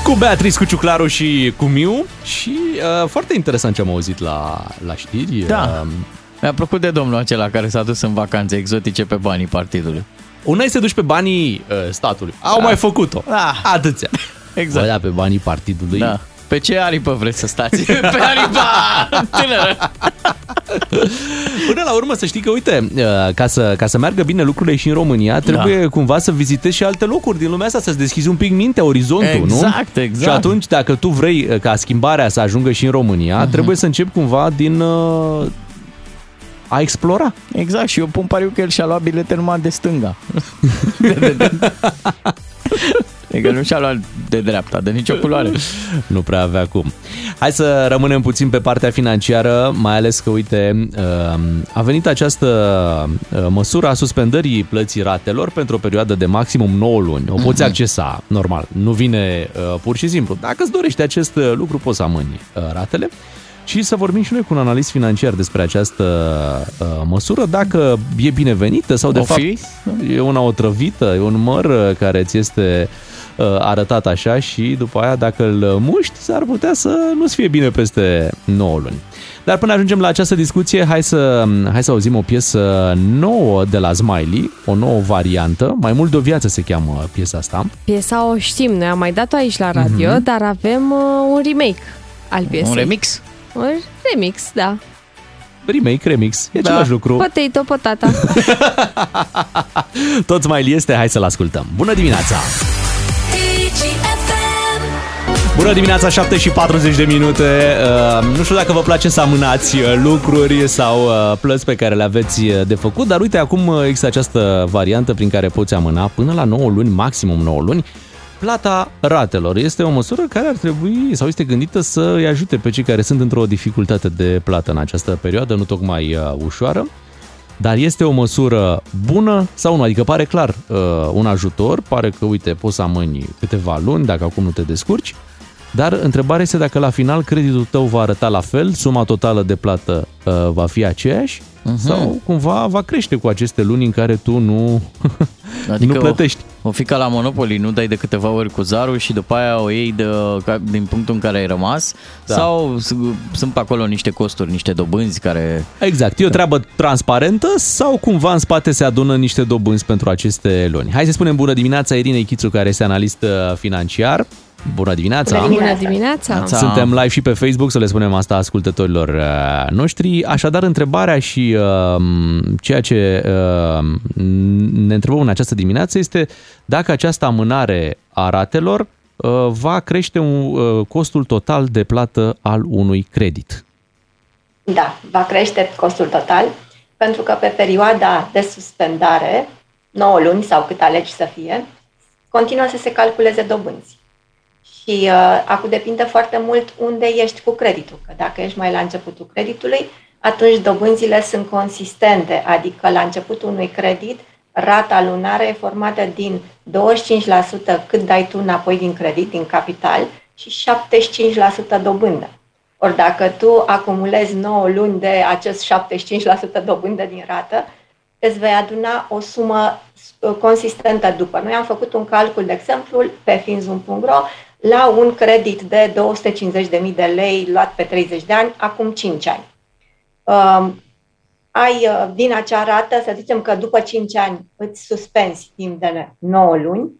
Cu Beatrice, cu Ciuclaru și cu Miu și uh, foarte interesant ce am auzit la, la știri. Da. Uh, Mi-a plăcut de domnul acela care s-a dus în vacanțe exotice pe banii partidului. una este duci pe banii uh, statului. Au Da. mai făcut-o. Da. Atâția. Exact. Bă, da, pe banii partidului. Da. Pe ce aripă vreți să stați? Pe aripa tânără. Până la urmă să știi că, uite, uh, ca să, ca să meargă bine lucrurile și în România, trebuie da. cumva să vizitezi și alte locuri din lumea asta, să-ți deschizi un pic mintea, orizontul, nu? Exact, exact. Și atunci, dacă tu vrei uh, ca schimbarea să ajungă și în România, uh-huh. trebuie să începi cumva din uh, a explora. Exact, și eu pun pariu că el și-a luat bilete numai de stânga. Adică nu și-a luat de dreapta, de nicio culoare. Nu prea avea cum. Hai să rămânem puțin pe partea financiară, mai ales că, uite, uh, a venit această uh, măsură a suspendării plății ratelor pentru o perioadă de maximum 9 luni. O poți accesa, normal, nu vine uh, pur și simplu. Dacă îți dorești acest uh, lucru, poți să amâni uh, ratele. Și să vorbim și noi cu un analist financiar despre această uh, măsură, dacă e binevenită sau de O fapt fi? e una otrăvită, e un măr uh, care ți este uh, arătat așa și după aia dacă îl muști, s-ar putea să nu-ți fie bine peste 9 luni. Dar până ajungem la această discuție, hai să, hai să auzim o piesă nouă de la Smiley, o nouă variantă, mai mult de o viață se cheamă piesa asta. Piesa o știm, noi am mai dat-o aici la radio, Mhm. dar avem uh, un remake al piesei. Un remix? Un remix, da. Remake, remix, e Da. același lucru. Potato, potata. Tot Smiley este, hai să-l ascultăm. Bună dimineața! Bună dimineața, 7 și 40 de minute. Uh, nu știu dacă vă place să amânați uh, lucruri sau uh, plăți pe care le aveți uh, de făcut, dar uite, acum uh, există această variantă prin care poți amâna până la 9 luni, maximum 9 luni, plata ratelor. Este o măsură care ar trebui sau este gândită să îi ajute pe cei care sunt într-o dificultate de plată în această perioadă, nu tocmai uh, ușoară. Dar este o măsură bună sau nu? Adică pare clar uh, un ajutor, pare că, uite, poți să amâni câteva luni dacă acum nu te descurci, dar întrebarea este dacă la final creditul tău va arăta la fel, suma totală de plată uh, va fi aceeași uh-huh. sau cumva va crește cu aceste luni în care tu nu, Adică nu plătești. O, o fi ca la Monopoly, nu dai de câteva ori cu zarul și după aia o iei de, ca, din punctul în care ai rămas Da. da. sau s- sunt pe acolo niște costuri, niște dobânzi care... Exact, e o treabă transparentă sau cumva în spate se adună niște dobânzi pentru aceste luni? Hai să spunem bună dimineața Irinei Chițu, care este analist uh, financiar. Bună dimineața! Bună dimineața! Suntem live și pe Facebook, să le spunem asta ascultătorilor uh, noștri. Așadar, întrebarea și uh, ceea ce uh, ne întrebăm în această dimineață este dacă această amânare a ratelor uh, va crește un, uh, costul total de plată al unui credit. Da, va crește costul total, pentru că pe perioada de suspendare, 9 luni sau cât alegi să fie, continuă să se calculeze dobânzi. Și uh, acum depinde foarte mult unde ești cu creditul, că dacă ești mai la începutul creditului, atunci dobânzile sunt consistente, adică la începutul unui credit, rata lunară e formată din 25% cât dai tu înapoi din credit, din capital, și 75% dobândă. Ori dacă tu acumulezi 9 luni de acest 75% dobândă din rată, îți vei aduna o sumă uh, consistentă după. Noi am făcut un calcul, de exemplu, pe finzum.ro, la un credit de 250.000 de lei luat pe 30 de ani, acum 5 ani. Um, ai uh, din acea rată, să zicem că după 5 ani îți suspenzi timp de 9 luni,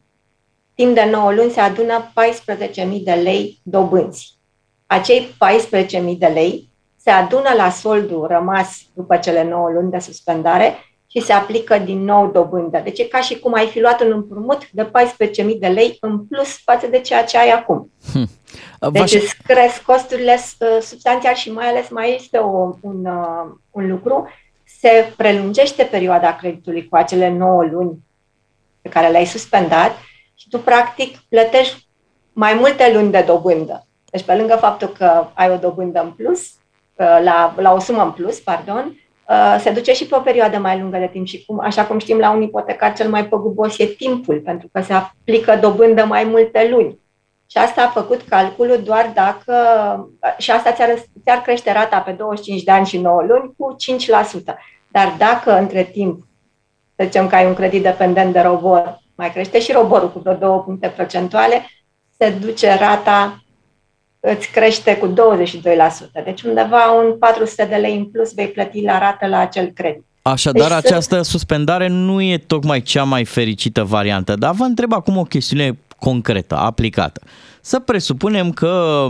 timp de 9 luni se adună 14.000 de lei dobânzi. Acei 14.000 de lei se adună la soldul rămas după cele 9 luni de suspendare și se aplică din nou dobândă. Deci e ca și cum ai fi luat un împrumut de 14.000 de lei în plus față de ceea ce ai acum. Deci îți cresc costurile uh, substanțial și mai ales mai este o, un, uh, un lucru, se prelungește perioada creditului cu acele 9 luni pe care le-ai suspendat și tu practic plătești mai multe luni de dobândă. Deci pe lângă faptul că ai o dobândă în plus, uh, la, la o sumă în plus, pardon, uh, se duce și pe o perioadă mai lungă de timp și cum, așa cum știm la un ipotecar cel mai păgubos e timpul, pentru că se aplică dobândă mai multe luni. Și asta a făcut calculul doar dacă, și asta ți-ar, ți-ar crește rata pe 25 de ani și 9 luni cu 5%. Dar dacă între timp, să zicem că ai un credit dependent de robor, mai crește și roborul cu vreo 2 puncte procentuale, se duce rata, îți crește cu 22%. Deci undeva un 400 de lei în plus vei plăti la rată la acel credit. Așadar, Deci această suspendare nu e tocmai cea mai fericită variantă, dar vă întreb acum o chestiune concretă, aplicată. Să presupunem că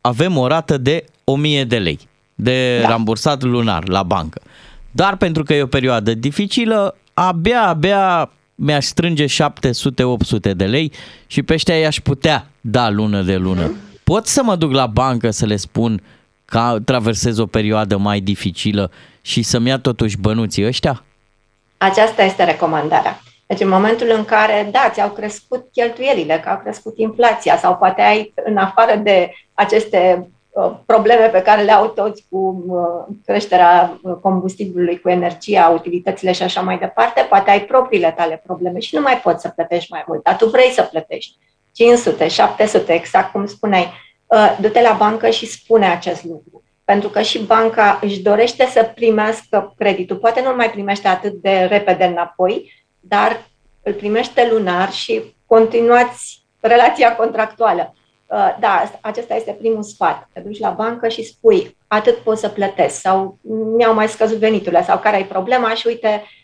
avem o rată de 1000 de lei de da. rambursat lunar la bancă. Dar pentru că e o perioadă dificilă, abia, abia mi-aș strânge 700-800 de lei și pe ăștia i-aș putea da lună de lună. Pot să mă duc la bancă să le spun că traversez o perioadă mai dificilă și să-mi ia totuși bănuții ăștia? Aceasta este recomandarea. Deci în momentul în care, da, ți-au crescut cheltuielile, că au crescut inflația sau poate ai, în afară de aceste uh, probleme pe care le au toți cu uh, creșterea uh, combustibilului, cu energia, utilitățile și așa mai departe, poate ai propriile tale probleme și nu mai poți să plătești mai mult, dar tu vrei să plătești 500, 700, exact cum spuneai, uh, du-te la bancă și spune acest lucru. Pentru că și banca își dorește să primească creditul. Poate nu mai primește atât de repede înapoi, dar îl primește lunar și continuați relația contractuală. Uh, Da, acesta este primul sfat. Te duci la bancă și spui atât pot să plătesc sau mi-au mai scăzut veniturile sau care ai problema și uite, uh,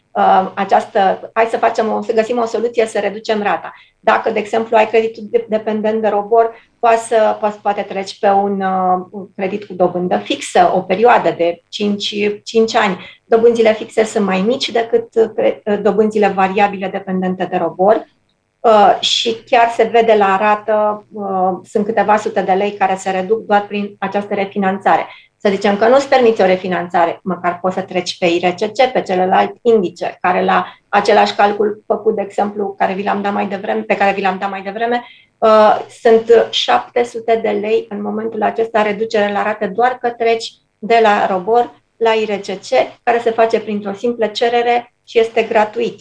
această, hai să facem o, să găsim o soluție să reducem rata. Dacă, de exemplu, ai creditul de- dependent de robor, poate, să, poate, poate treci pe un, uh, un credit cu dobândă fixă, o perioadă de 5, 5 ani. Dobânzile fixe sunt mai mici decât uh, cre- uh, dobânzile variabile dependente de robor. uh, și chiar se vede la rată, uh, sunt câteva sute de lei care se reduc doar prin această refinanțare. Să zicem că nu-ți permiți o refinanțare, măcar poți să treci pe IRCC, pe celălalt indice, care la același calcul făcut, de exemplu, care vi l-am dat mai devreme, pe care vi l-am dat mai devreme, uh, sunt 700 de lei în momentul acesta reducere la rate doar că treci de la robor la IRCC, care se face printr-o simplă cerere și este gratuit.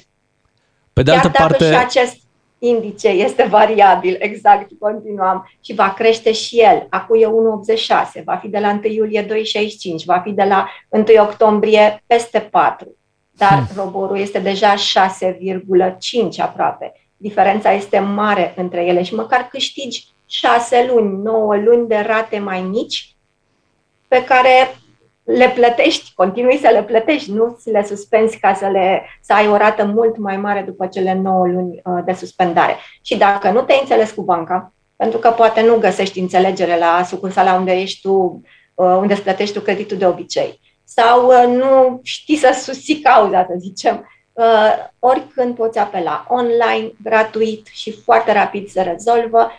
Pe de altă Chiar dacă parte, și acest indice este variabil, exact, continuam, și va crește și el. Acum e 1,86, va fi de la 1 iulie 2,65, va fi de la 1 octombrie peste 4, dar hmm. roborul este deja 6,5 aproape. Diferența este mare între ele și măcar câștigi 6 luni, 9 luni de rate mai mici pe care le plătești, continui să le plătești, nu ți le suspenzi ca să, le, să ai o rată mult mai mare după cele 9 luni uh, de suspendare. Și dacă nu te-ai înțeles cu banca, pentru că poate nu găsești înțelegere la sucursala unde ești tu, uh, unde îți plătești tu creditul de obicei, sau uh, nu știi să susții cauza, să zicem, oricând poți apela online, gratuit și foarte rapid se rezolvă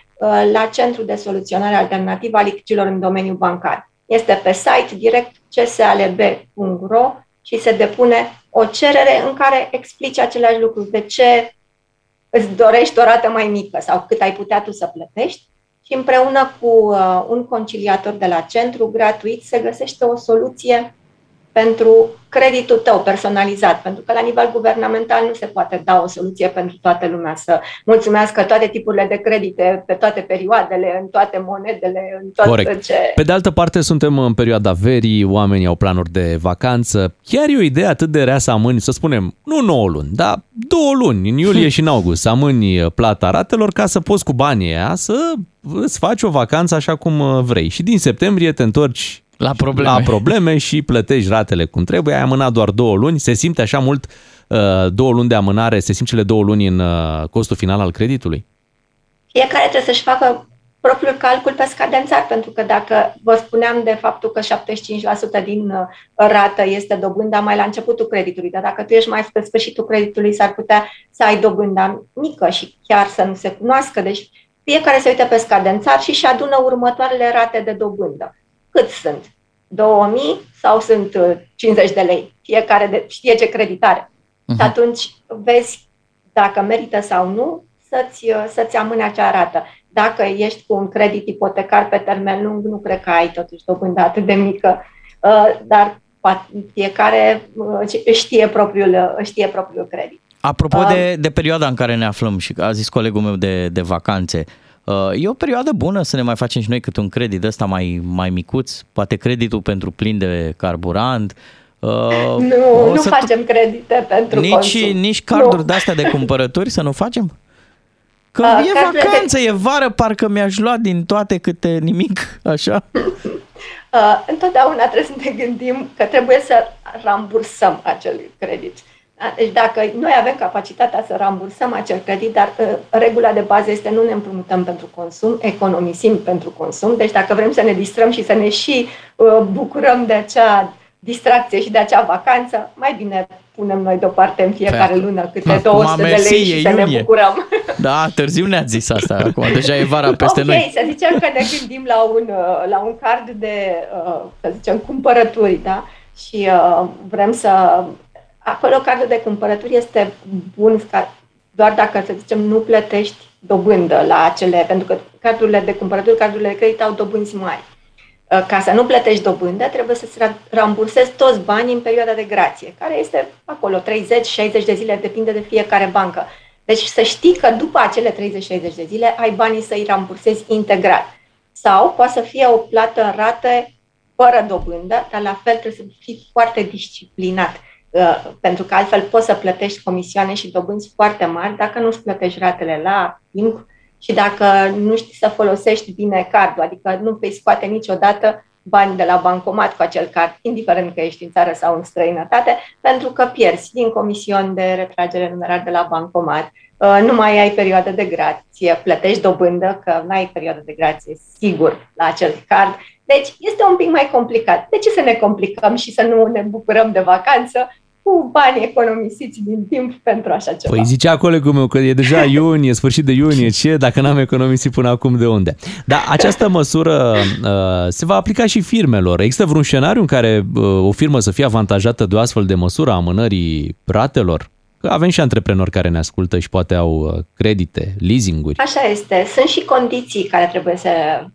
la Centrul de Soluționare Alternativă a Litigilor în domeniul bancar. Este pe site direct csalb.ro și se depune o cerere în care explici aceleași lucruri. De ce îți dorești o rată mai mică sau cât ai putea tu să plătești și împreună cu uh, un conciliator de la centru, gratuit, se găsește o soluție pentru creditul tău personalizat, pentru că la nivel guvernamental nu se poate da o soluție pentru toată lumea să mulțumească toate tipurile de credite pe toate perioadele, în toate monedele, în tot Corect. ce... Pe de altă parte, suntem în perioada verii, oamenii au planuri de vacanță. Chiar e o idee atât de rea să amâni, să spunem, nu 9 luni, dar două luni, în iulie și în august, să amâni plata ratelor ca să poți cu banii aia să îți faci o vacanță așa cum vrei. Și din septembrie te întorci la probleme. la probleme și plătești ratele cum trebuie. Ai amânat doar două luni, se simte așa mult uh, două luni de amânare, se simt cele două luni în uh, costul final al creditului? Fiecare trebuie să-și facă propriul calcul pe scadențar, pentru că dacă vă spuneam de faptul că 75% din uh, rată este dobânda mai la începutul creditului, dar dacă tu ești mai spre sfârșitul creditului, s-ar putea să ai dobânda mică și chiar să nu se cunoască. Deci fiecare se uită pe scadențar și și adună următoarele rate de dobândă cât sunt? 2000 sau sunt 50 uh, de lei? Fiecare de, știe ce creditare. Uh-huh. Și atunci vezi dacă merită sau nu să-ți, uh, să-ți amâne acea rată. Dacă ești cu un credit ipotecar pe termen lung, nu cred că ai totuși dobândă atât de mică, uh, dar fiecare știe propriul, știe propriul credit. Apropo de, de perioada în care ne aflăm și a zis colegul meu de, de vacanțe, uh, Uh, e o perioadă bună să ne mai facem și noi câte un credit ăsta mai, mai micuț, poate creditul pentru plin de carburant. Uh, nu, nu facem credite pentru nici, consum. Nici carduri nu. de-astea de cumpărături să nu facem? Că uh, e vacanță, de... e vară, parcă mi-aș lua din toate câte nimic, așa. Uh, întotdeauna trebuie să ne gândim că trebuie să rambursăm acel credit. Uh, da? Deci dacă noi avem capacitatea să rambursăm acel credit, dar uh, regula de bază este nu ne împrumutăm pentru consum, economisim pentru consum. Deci dacă vrem să ne distrăm și să ne și uh, bucurăm de acea distracție și de acea vacanță, mai bine punem noi deoparte în fiecare Pe, lună câte 200 de lei și să iunie. ne bucurăm. Da, târziu ne-ați zis asta, acum deja e vara peste okay, noi. Ok, să zicem că ne gândim la un, uh, la un card de, uh, să zicem, cumpărături, da? Și uh, vrem să acolo cardul de cumpărături este bun doar dacă, să zicem, nu plătești dobândă la acele, pentru că cardurile de cumpărături, cardurile de credit au dobânzi mari. Uh, ca să nu plătești dobândă, trebuie să-ți rambursezi toți banii în perioada de grație, care este acolo 30-60 de zile, depinde de fiecare bancă. Deci să știi că după acele 30-60 de zile ai banii să-i rambursezi integral. Sau poate să fie o plată în rate fără dobândă, dar la fel trebuie să fii foarte disciplinat Uh, pentru că altfel poți să plătești comisioane și dobânzi foarte mari dacă nu îți plătești ratele la timp și dacă nu știi să folosești bine cardul, adică nu vei scoate niciodată bani de la bancomat cu acel card, indiferent că ești în țară sau în străinătate, pentru că pierzi din comision de retragere numerar de la bancomat, uh, nu mai ai perioadă de grație, plătești dobândă, că nu ai perioadă de grație, sigur, la acel card. Deci este un pic mai complicat. De ce să ne complicăm și să nu ne bucurăm de vacanță cu bani economisiți din timp pentru așa ceva. Păi zicea colegul meu că e deja iunie, sfârșit de iunie, ce, dacă n-am economisit până acum de unde? Dar această măsură uh, se va aplica și firmelor. Există vreun scenariu în care uh, o firmă să fie avantajată de o astfel de măsură a amânării ratelor? Că avem și antreprenori care ne ascultă și poate au uh, credite, leasinguri. Așa este. Sunt și condiții care trebuie să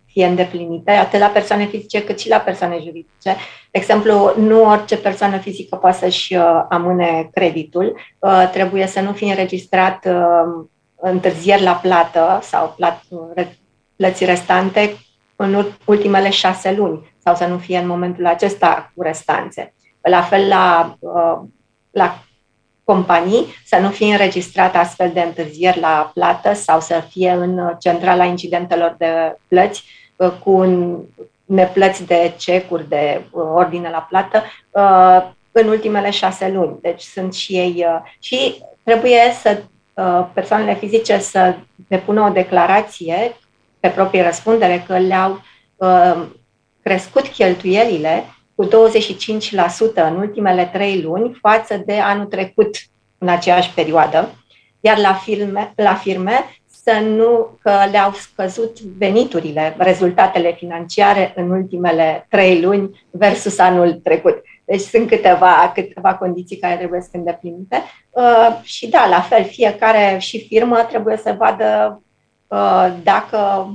fie îndeplinite, atât la persoane fizice cât și la persoane juridice. De exemplu, nu orice persoană fizică poate să-și uh, amâne creditul. Uh, Trebuie să nu fie înregistrat uh, întârzieri la plată sau plat, re- plăți restante în ul- ultimele șase luni sau să nu fie în momentul acesta cu restanțe. La fel la, uh, la companii să nu fie înregistrat astfel de întârzieri la plată sau să fie în uh, centrala incidentelor de plăți uh, cu un- neplăți de cecuri de uh, ordine la plată uh, în ultimele șase luni. Deci sunt și ei uh, și trebuie să uh, persoanele fizice să depună o declarație pe proprie răspundere că le-au uh, crescut cheltuielile cu 25% în ultimele trei luni față de anul trecut în aceeași perioadă, iar la, firme, la firme să nu că le-au scăzut veniturile, rezultatele financiare în ultimele trei luni versus anul trecut. Deci sunt câteva, câteva condiții care trebuie să fie îndeplinite. Uh, și da, la fel, fiecare și firmă trebuie să vadă uh, dacă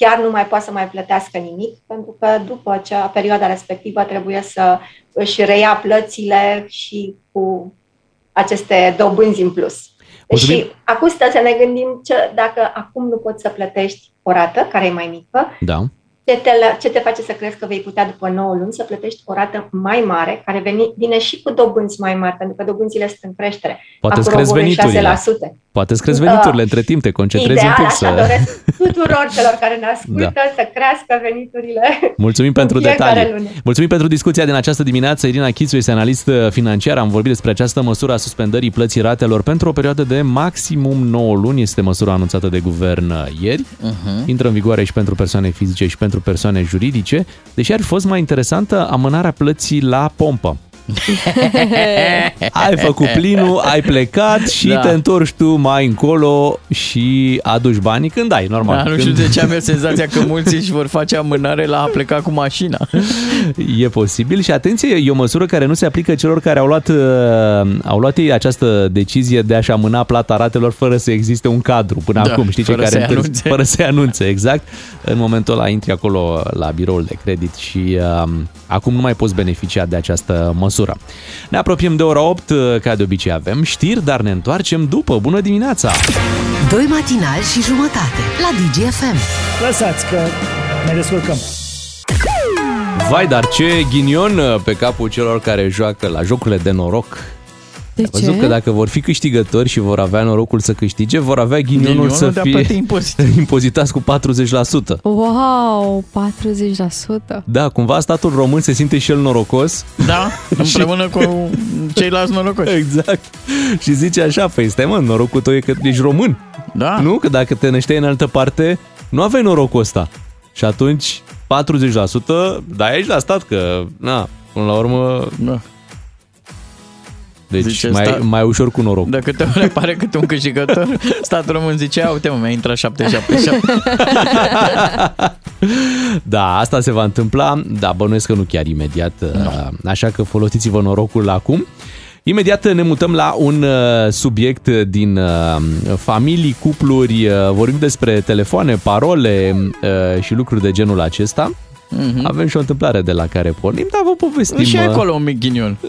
chiar nu mai poate să mai plătească nimic, pentru că după cea perioada respectivă trebuie să își reia plățile și cu aceste dobânzi în plus. Mulțumim. Și acum stă să ne gândim ce, dacă acum nu poți să plătești o rată care e mai mică, Da. Ce te, ce te face să crezi că vei putea după 9 luni să plătești o rată mai mare, care veni, vine și cu dobânzi mai mari, pentru că dobânzile sunt în creștere. Poate îți Acum crezi vor în veniturile. 6%. Poate îți crezi veniturile între timp, te concentrezi Ideal, un pic așa să... doresc tuturor celor care ne ascultă Da. să crească veniturile. Mulțumim în pentru fiecare detalii. lună. Mulțumim pentru discuția din această dimineață. Irina Chițu este analist uh, financiar. Am vorbit despre această măsură a suspendării plății ratelor pentru o perioadă de maximum 9 luni. Este măsura anunțată de guvern uh, ieri. Uh-huh. Intră în vigoare și pentru persoane fizice și pentru persoane juridice. Deși ar fi fost mai interesantă amânarea plății la pompă. ai făcut plinul, ai plecat și Da. te întorci tu mai încolo și aduci banii când ai, normal. Da, nu când... știu de ce am eu senzația că mulți își vor face amânare la a pleca cu mașina. E posibil și atenție, e o măsură care nu se aplică celor care au luat, uh, au luat ei această decizie de a-și amâna plata ratelor fără să existe un cadru până Da, acum. Știi cei fără care să-i întârzi- anunțe. fără să-i anunțe, exact. În momentul ăla intri acolo la biroul de credit și uh, acum nu mai poți beneficia de această măsură. Ne apropiem de ora 8, uh, ca de obicei avem știri, dar ne întoarcem după. Bună dimineața! Doi matinali și jumătate la DGFM. Lăsați că ne descurcăm. Vai, dar ce ghinion uh, pe capul celor care joacă la jocurile de noroc. De Ai văzut ce? că dacă vor fi câștigători și vor avea norocul să câștige, vor avea ghinionul, Ghinionul să de a fie plăti impozit. impozitați cu 40%. Wow, 40%. Da, cumva statul român se simte și el norocos. Da, împreună cu ceilalți norocoși. Exact. Și zice așa, păi stai mă, norocul tău e că ești român. Da. Nu? Că dacă te nășteai în altă parte, nu aveai norocul ăsta. Și atunci 40%, da, ești la stat că, na, până la urmă... Da. Deci Zice mai, stat- mai ușor cu noroc. De câte ori apare câte un câștigător, statul român zice, "Ia uite mă, mi-a intrat 777. Da, asta se va întâmpla, da, bănuiesc că nu chiar imediat, no. așa că folosiți-vă norocul acum. Imediat ne mutăm la un uh, subiect din uh, familii, cupluri, uh, vorbim despre telefoane, parole uh, și lucruri de genul acesta. Mhm. Avem și o întâmplare de la care pornim, dar vă povestim. și uh, acolo un mic ghinion.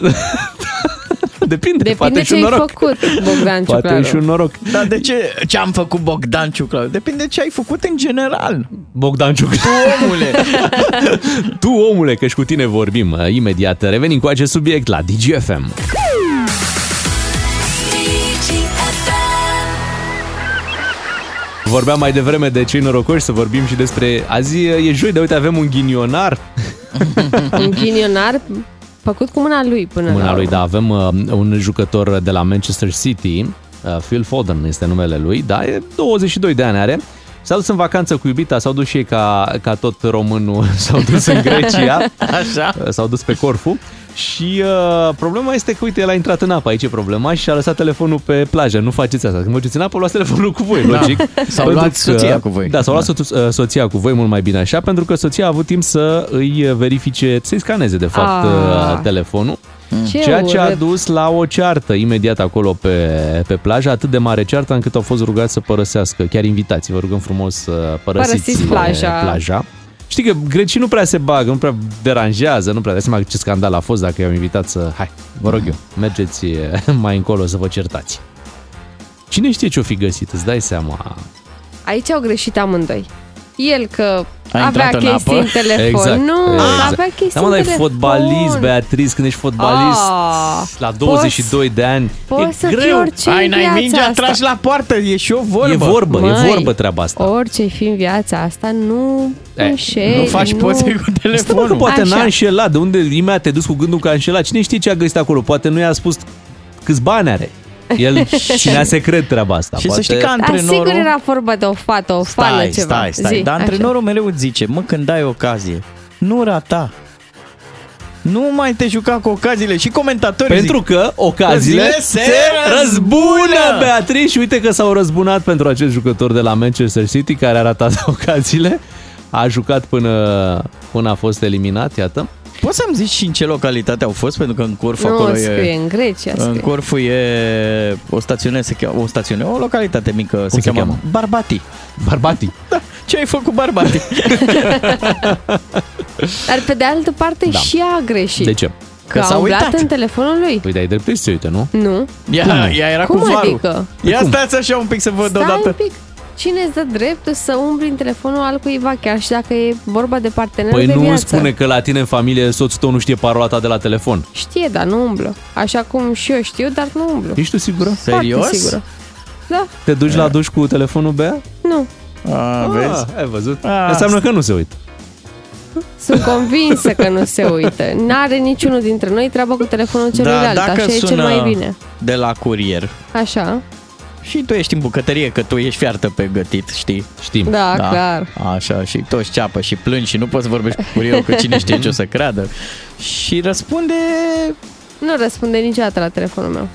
Depinde, Depinde poate și ce un ai noroc. făcut, Bogdan Poate Ciuclaru. și un noroc. Dar de ce? Ce am făcut Bogdan Ciuclaru? Depinde ce ai făcut în general. Bogdan Ciuc. Tu, omule! tu, omule, că și cu tine vorbim uh, imediat. Revenim cu acest subiect la DGFM. Vorbeam mai devreme de cei norocoși, să vorbim și despre... Azi e joi, de uite, avem un ghinionar. Un ghinionar făcut cu mâna lui până Mâna la lui, urmă. da, avem uh, un jucător de la Manchester City, uh, Phil Foden este numele lui, da, e 22 de ani are S-au dus în vacanță cu iubita, s-au dus și ei ca, ca tot românul, s-au dus în Grecia. Așa. S-au dus pe Corfu. Și uh, problema este că, uite, el a intrat în apă, aici e problema, și a lăsat telefonul pe plajă. Nu faceți asta. Când mergeți în apă, luați telefonul cu voi, Da. logic. Sau Pentru luați soția cu voi. Da, sau luați soț- uh, soția cu voi, mult mai bine așa, pentru că soția a avut timp să îi verifice, să-i scaneze, de fapt, Ah. uh, telefonul. Ce Ceea ce a urât. dus la o ceartă imediat acolo pe, pe plajă, atât de mare ceartă încât au fost rugați să părăsească, chiar invitații, vă rugăm frumos să părăsiți Părăsiți plaja. plaja. Știi că grecii nu prea se bagă, nu prea deranjează, nu prea dai seama ce scandal a fost dacă i-au invitat să... Hai, vă rog eu, mergeți mai încolo să vă certați. Cine știe ce-o fi găsit, îți dai seama. Aici au greșit amândoi. El că A avea intrat în chestii apă? în telefon. Exact, nu, exact. avea chestii Da, mă, în dar e telefon. fotbalist, Beatriz, când ești fotbalist Ah, la 22 de ani. poți e să greu. fii orice Ai, în n-ai viața mingea, asta. tragi la poartă, e și o vorbă. E vorbă, e Măi, vorbă treaba asta. Orice fi în viața asta, nu E, înșeli. nu faci poze cu Stă, mă, că telefonul. poate Așa. n-a înșelat, de unde imediat te dus cu gândul că a înșelat. Cine știe ce a găsit acolo? Poate nu i-a spus câți bani are. El ținea secret treaba asta. Și să poate... știi că Dar antrenorul... sigur era vorba de o fată, o fană Stai, ceva. stai, stai. Zi, Dar așa. antrenorul mereu îți zice, mă, când ai ocazie, nu rata. Nu mai te juca cu ocaziile și comentatorii Pentru zic, că ocaziile Ocaziile se, se răzbună, răzbună! Beatrice. Și uite că s-au răzbunat pentru acest jucător de la Manchester City care a ratat ocaziile. A jucat până, până a fost eliminat, iată. Poți să-mi zici și în ce localitate au fost? Pentru că în Corfu Nu, acolo scrie e... în Grecia, În scrie. Corfu e o stațiune, se cheamă, o stațiune, o localitate mică, se, se cheamă, cheamă? Barbati. Barbati. Da, ce ai făcut Barbati? Dar pe de altă parte Da. și ea a greșit. De ce? Că, Că s-a a umblat uitat. în telefonul lui. Păi dai dreptate să se uite, nu? Nu. Ea, Cum? ea era Cum cu varul. adică? Ia cum? stați așa un pic să văd Stai odată. un pic. Cine îți dă dreptul să umbli în telefonul altcuiva, chiar și dacă e vorba de partener Păi de nu viață? spune că la tine în familie soțul tău nu știe parola ta de la telefon. Știe, dar nu umblă. Așa cum și eu știu, dar nu umblu. Ești tu sigură? Serios? Foarte sigură. Da, Te duci la duș cu telefonul Bea? nu. A, vezi? Ah, ai văzut? Ah, Înseamnă că nu se uită. Sunt convinsă că nu se uită. N-are niciunul dintre noi treabă cu telefonul celuilalt. Da, dacă Așa e cel sună mai bine. de la curier Așa. Și tu ești în bucătărie, că tu ești fiartă pe gătit, știi? Știm. Da, clar. Așa, și toți ceapă și plângi și nu poți să vorbești cu curierul, că cine știe ce o să creadă. Și răspunde, Nu răspunde niciodată la telefonul meu.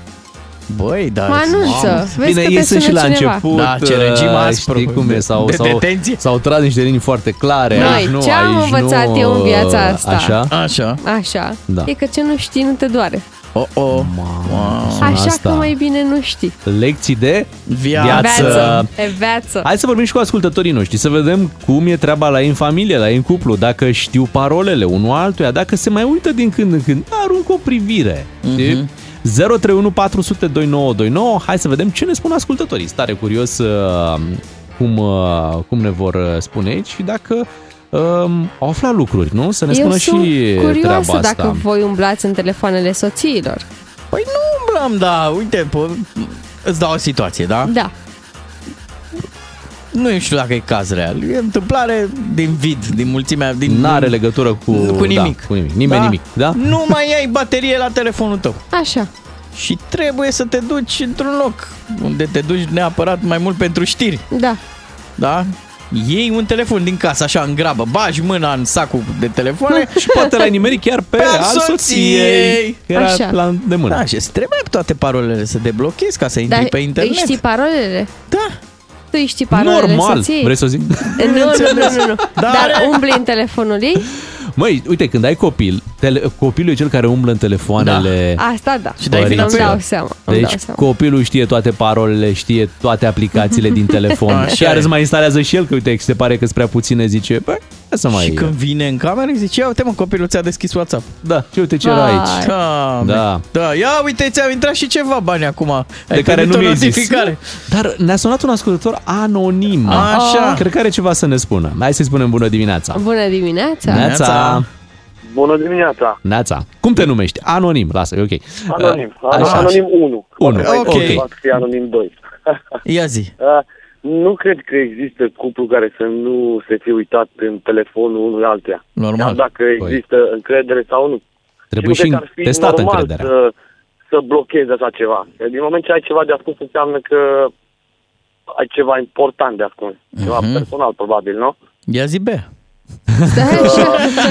băi, dar... Mă anunță. Vezi Bine, că ei te sunt sună și la cineva. început, Da, ce regim uh, aspru știi cum e, sau, de sau, detenție. sau tras niște linii foarte clare. Noi, aici nu, ce am aici învățat nu, eu în viața uh, asta? Așa? Așa. Așa. Da. E că ce nu știi nu te doare. Oh, oh. Mamă, sună Așa asta. că mai bine nu știi. Lecții de Viață. Viață. E viață. Hai să vorbim și cu ascultătorii noștri, să vedem cum e treaba la ei în familie, la ei în cuplu, dacă știu parolele unul altuia, dacă se mai uită din când în când, aruncă o privire. Mm-hmm. 031 400 2929, hai să vedem ce ne spun ascultătorii. Stare curios uh, cum, uh, cum ne vor uh, spune aici și dacă uh, au aflat lucruri, nu? Să ne Eu spună sunt și curioasă treaba asta. dacă voi umblați în telefoanele soțiilor. Păi nu umblăm, da, uite, po- îți dau o situație, da? Da. Nu știu dacă e caz real. E întâmplare din vid, din mulțimea... Din, N-are legătură cu, cu nimic. Da, cu nimic. Nimeni Da? nimic, da? Nu mai ai baterie la telefonul tău. Așa. Și trebuie să te duci într-un loc unde te duci neapărat mai mult pentru știri, Da. da? Iei un telefon din casă, așa, în grabă, bagi mâna în sacul de telefoane Și poate l-ai nimerit chiar pe, Pe al al soției. soției. Că Era Așa. la de mână. Da, și îți trebuie toate parolele să deblochezi ca să intri Dar pe internet. îi știi parolele? Da. Tu îi știi parolele Normal. soției? Vrei să o zic? Nu, nu, nu, nu, nu. Dar Dar are- umbli în telefonul ei? Măi, uite, când ai copil, tele, copilul e cel care umblă în telefoanele Asta da. Și dai vina Îmi pe dau el. seama. Îmi Deci dau seama. copilul știe toate parolele, știe toate aplicațiile din telefon. Așa Chiar e. îți mai instalează și el, că uite, se pare că sunt prea puține, zice, bă, hai să mai... Și când vine în cameră, îi zice, ia uite mă, copilul ți-a deschis WhatsApp. Da, și uite ce era Vai. aici. Doamne. Da. da. Ia uite, ți-au intrat și ceva bani acum. Ai De care primit nu o mi-ai zis. notificare. Dar ne-a sunat un ascultător anonim. Așa. Cred că are ceva să ne spună. Hai să-i spunem bună dimineața. Bună dimineața! Neața. Bună dimineața! Neața. Cum te numești? Anonim, lasă, e ok. Anonim. Uh, Așa. Anonim 1. Unu. Ok. Ok. Va fi anonim 2. Ia zi. Uh, nu cred că există cuplu care să nu se fie uitat în telefonul unui altuia. Normal. Chiar dacă există încredere sau nu. Trebuie nu și cred că ar fi testată normal încrederea. Să, să blochezi așa ceva. Din moment ce ai ceva de ascuns înseamnă că ai ceva important de ascuns. Ceva Mhm. personal, probabil, nu? Ia zi, Bea. Stai așa.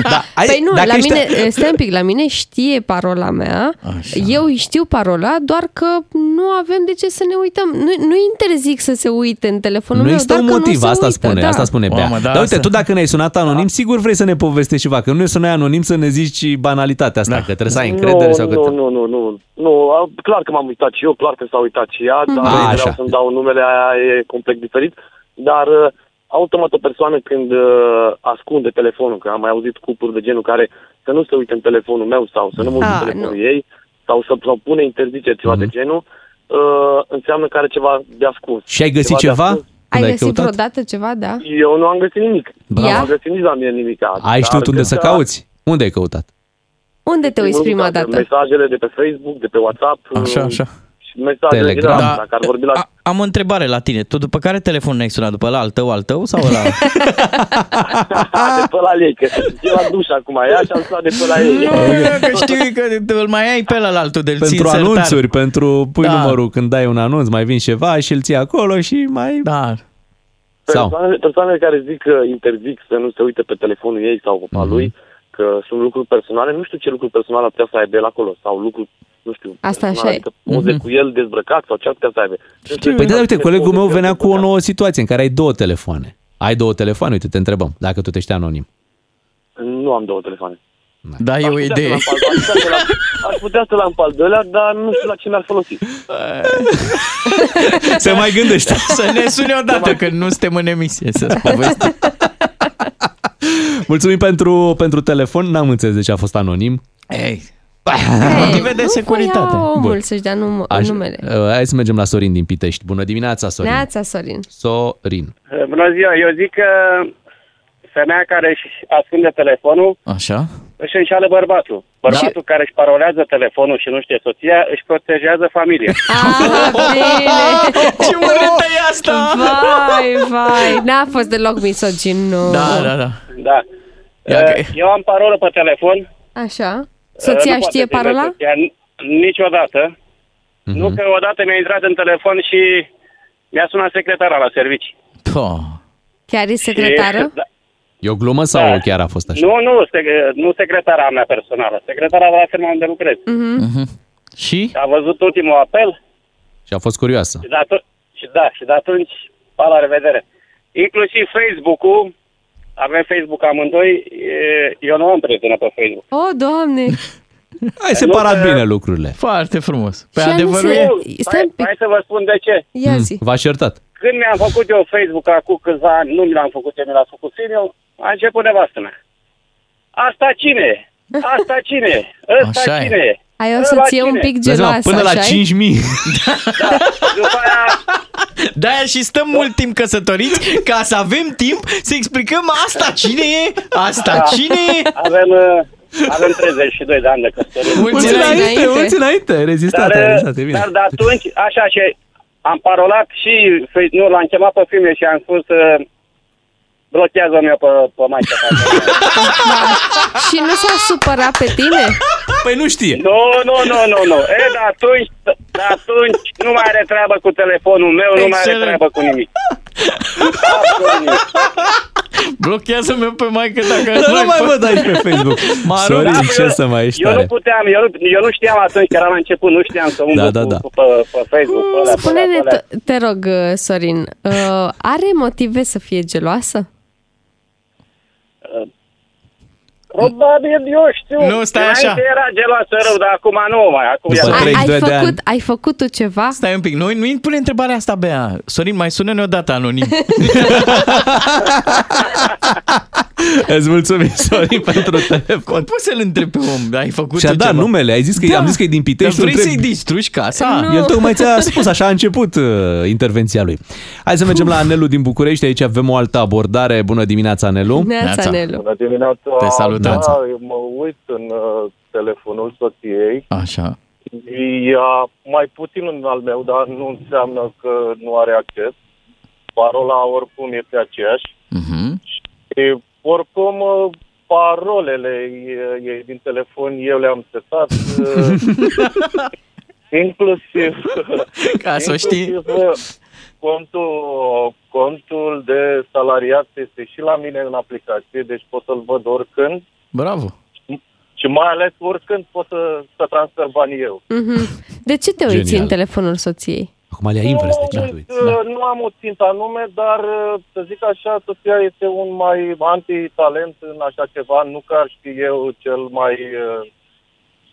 Da, ai- păi nu, dacă la ești- mine, stai un pic, la mine știe parola mea, Așa. eu îi știu parola, doar că nu avem de ce să ne uităm. Nu, nu interzic să se uite în telefonul Nu meu, există doar un că motiv, nu se asta uită, spune, da. asta spune Bea. Mamă, da, Dar uite, asta- tu dacă ne-ai sunat anonim, sigur vrei să ne povestești ceva, că nu e să noi anonim să ne zici banalitatea asta, Da. că trebuie să ai încredere nu, sau că... nu, nu, nu, nu, nu, a, clar că m-am uitat și eu, clar că s-a uitat și ea, dar A, nu așa. vreau să-mi dau numele aia, e complet diferit, dar uh, automat o persoană când uh, ascunde telefonul, că am mai auzit cupluri de genul care să nu se uite în telefonul meu sau să nu mă uit în Ah, telefonul nu. ei sau să propune interziceri ceva Mhm. de genul, uh, înseamnă că are ceva de ascuns. Și ai găsit de ceva? ascuns. Ai Când ai găsit căutat? vreodată ceva, da? Eu nu am găsit nimic. Bravo. Nu am găsit nici la mine nimic. Ai știut unde să cauți? Unde ai căutat? Unde te uiți prima dată? Mesajele de pe Facebook, de pe WhatsApp. Așa, uh, așa. Și mesajele Telegram. Telegram. Da. Dacă ar vorbi la... A, am o întrebare la tine. Tu după care telefon ne-ai sunat? După la al tău, al tău sau la... de pe la ei, că e la duș acum, ea și am stat de pe la ei. Nu, că știu că îl mai ai pe la altul de Pentru anunțuri, pentru pui Da. numărul când dai un anunț, mai vin ceva și îl ții acolo și mai... Da. Sau? Persoanele, persoanele care zic că interzic să nu se uite pe telefonul ei sau pe Mhm. mm-hmm. lui, că sunt lucruri personale, nu știu ce lucruri personale ar putea să aibă el acolo, sau lucruri, nu știu, Asta personale, așa e. adică poze Mhm. cu el dezbrăcat sau ce ar putea să aibă. Păi da, uite, colegul meu venea cu o nouă situație în care ai două telefoane. Ai două telefoane? Uite, te întrebăm, dacă tu ești anonim. Nu am două telefoane. Da, e Aș o putea idee. să l-am pe al- aș putea să l-am- Aș putea să l-am pe al doilea, dar nu știu la ce mi-ar folosi. Se mai gândește. Să ne sune odată când nu suntem în emisie să-ți povestim. Mulțumim pentru, pentru telefon, n-am înțeles de ce a fost anonim. Ei, Hey, motive de nu securitate. voia omul Bun. să-și dea num- Aș, numele. uh, hai să mergem la Sorin din Pitești. Bună dimineața, Sorin. Neața, Sorin. Sorin. Bună ziua, eu zic că femeia care își ascunde telefonul Așa? Își înșală bărbatul. Bărbatul care își parolează telefonul și nu știe soția își protejează familia. Ah, bine! Ce urâtă e asta! Vai, vai, n-a fost deloc misogin, nu. Da, da, da. Da. Ia că- Uh, Eu am parolă pe telefon. Așa? Uh, Soția nu poate știe să-i dea parola? soția n- Niciodată. Mhm. Nu că odată mi-a intrat în telefon și mi-a sunat secretara la servici. Po. Chiar e secretară? Și, da, E o glumă sau Da. chiar a fost așa? nu, nu, sec- nu secretara mea personală. Secretara de la firma unde lucrez. Mhm. Mhm. Și? A văzut ultimul apel Și a fost curioasă. Și de, atu- și da, și de atunci, pa la revedere. Inclusiv Facebook-ul, avem Facebook amândoi, e- eu nu am prietenă pe Facebook. Oh, doamne! Ai separat bine lucrurile. Foarte frumos. Pe Și adevărul anunțe- e... Stai Stai, un pic. hai să vă spun de ce. Ia Mm, zi. V-aș iertat. Când mi-am făcut eu Facebook acum câțiva ani, nu mi l-am făcut eu, mi l-a făcut Simiu, a început nevastă mea. Asta cine e? Asta cine e? Ăsta Așa e. cine e? Ai o Ăla soție un cine e? pic Dați seama, geloasă, până la așa 5.000. După aia, De-aia și stăm mult timp căsătoriți ca să avem timp să explicăm asta cine e, asta cine e. avem, uh, avem 32 de ani de căsătorie. Mulți Mulți înainte. înainte, mulți înainte. Rezistat, Dar, ai rezistat, e bine. dar de atunci, așa și am parolat și, fe- nu, l-am chemat pe filme și am spus uh, blochează-mi eu pe, pe maica ta. Și nu s-a supărat pe tine? Păi nu știe. Nu, nu, nu, nu, nu. E, de atunci, de atunci nu mai are treabă cu telefonul meu, nu mai are Excelent. treabă cu nimic. Absolut nimic. Blochează-mi pe maică dacă Dar nu mai văd aici pe Facebook. Mă arunc. Sorin, Da, ce eu- să mai ești Eu nu tare. puteam, eu nu, eu nu știam atunci, că eram la început, nu știam să umblu Da, da, cu, da. cu, pe, pe Facebook. Pe alea, pe Spune-ne, alea, pe alea. t- te rog, uh, Sorin, uh, are motive să fie geloasă? Probabil, eu știu. Nu, stai Înainte așa. era geloasă rău, dar acum nu mai. Acum După e Ai, 32 ai, de ani. făcut, ai făcut tu ceva? Stai un pic, noi nu îi pune întrebarea asta, Bea. Sorin, mai sună-ne odată anonim. Îți mulțumim, Sorin, pentru telefon. Poți să-l întrebi pe om, ai făcut Și-a tu dat ceva? numele, ai zis că Da. am zis că e din Dar Pitești, vrei tu să-i întrebi. distrugi casa? Nu. El tocmai ți-a spus, așa a început uh, intervenția lui. Hai să mergem la Anelu din București, aici avem o altă abordare. Bună dimineața, Anelu. Neața, Neața. Nelu. Bună dimineața. Te salutăm. Da, eu mă uit în uh, telefonul soției. Așa. Ea mai puțin în al meu, dar nu înseamnă că nu are acces. Parola oricum este aceeași. Mhm. Și oricum uh, parolele ei- ei din telefon eu le-am setat. uh, inclusiv... Ca să o știi. inclusiv, uh, contul, contul de salariat este și la mine în aplicație, deci pot să-l văd oricând Bravo! și mai ales oricând pot să, să transfer banii eu. Mhm. De ce te uiți Genial. în telefonul soției? Acum le invers, de ce te uiți? Uh, Nu am o țintă anume, dar uh, să zic așa, Sofia este un mai anti-talent în așa ceva, nu că ar ști eu cel mai uh,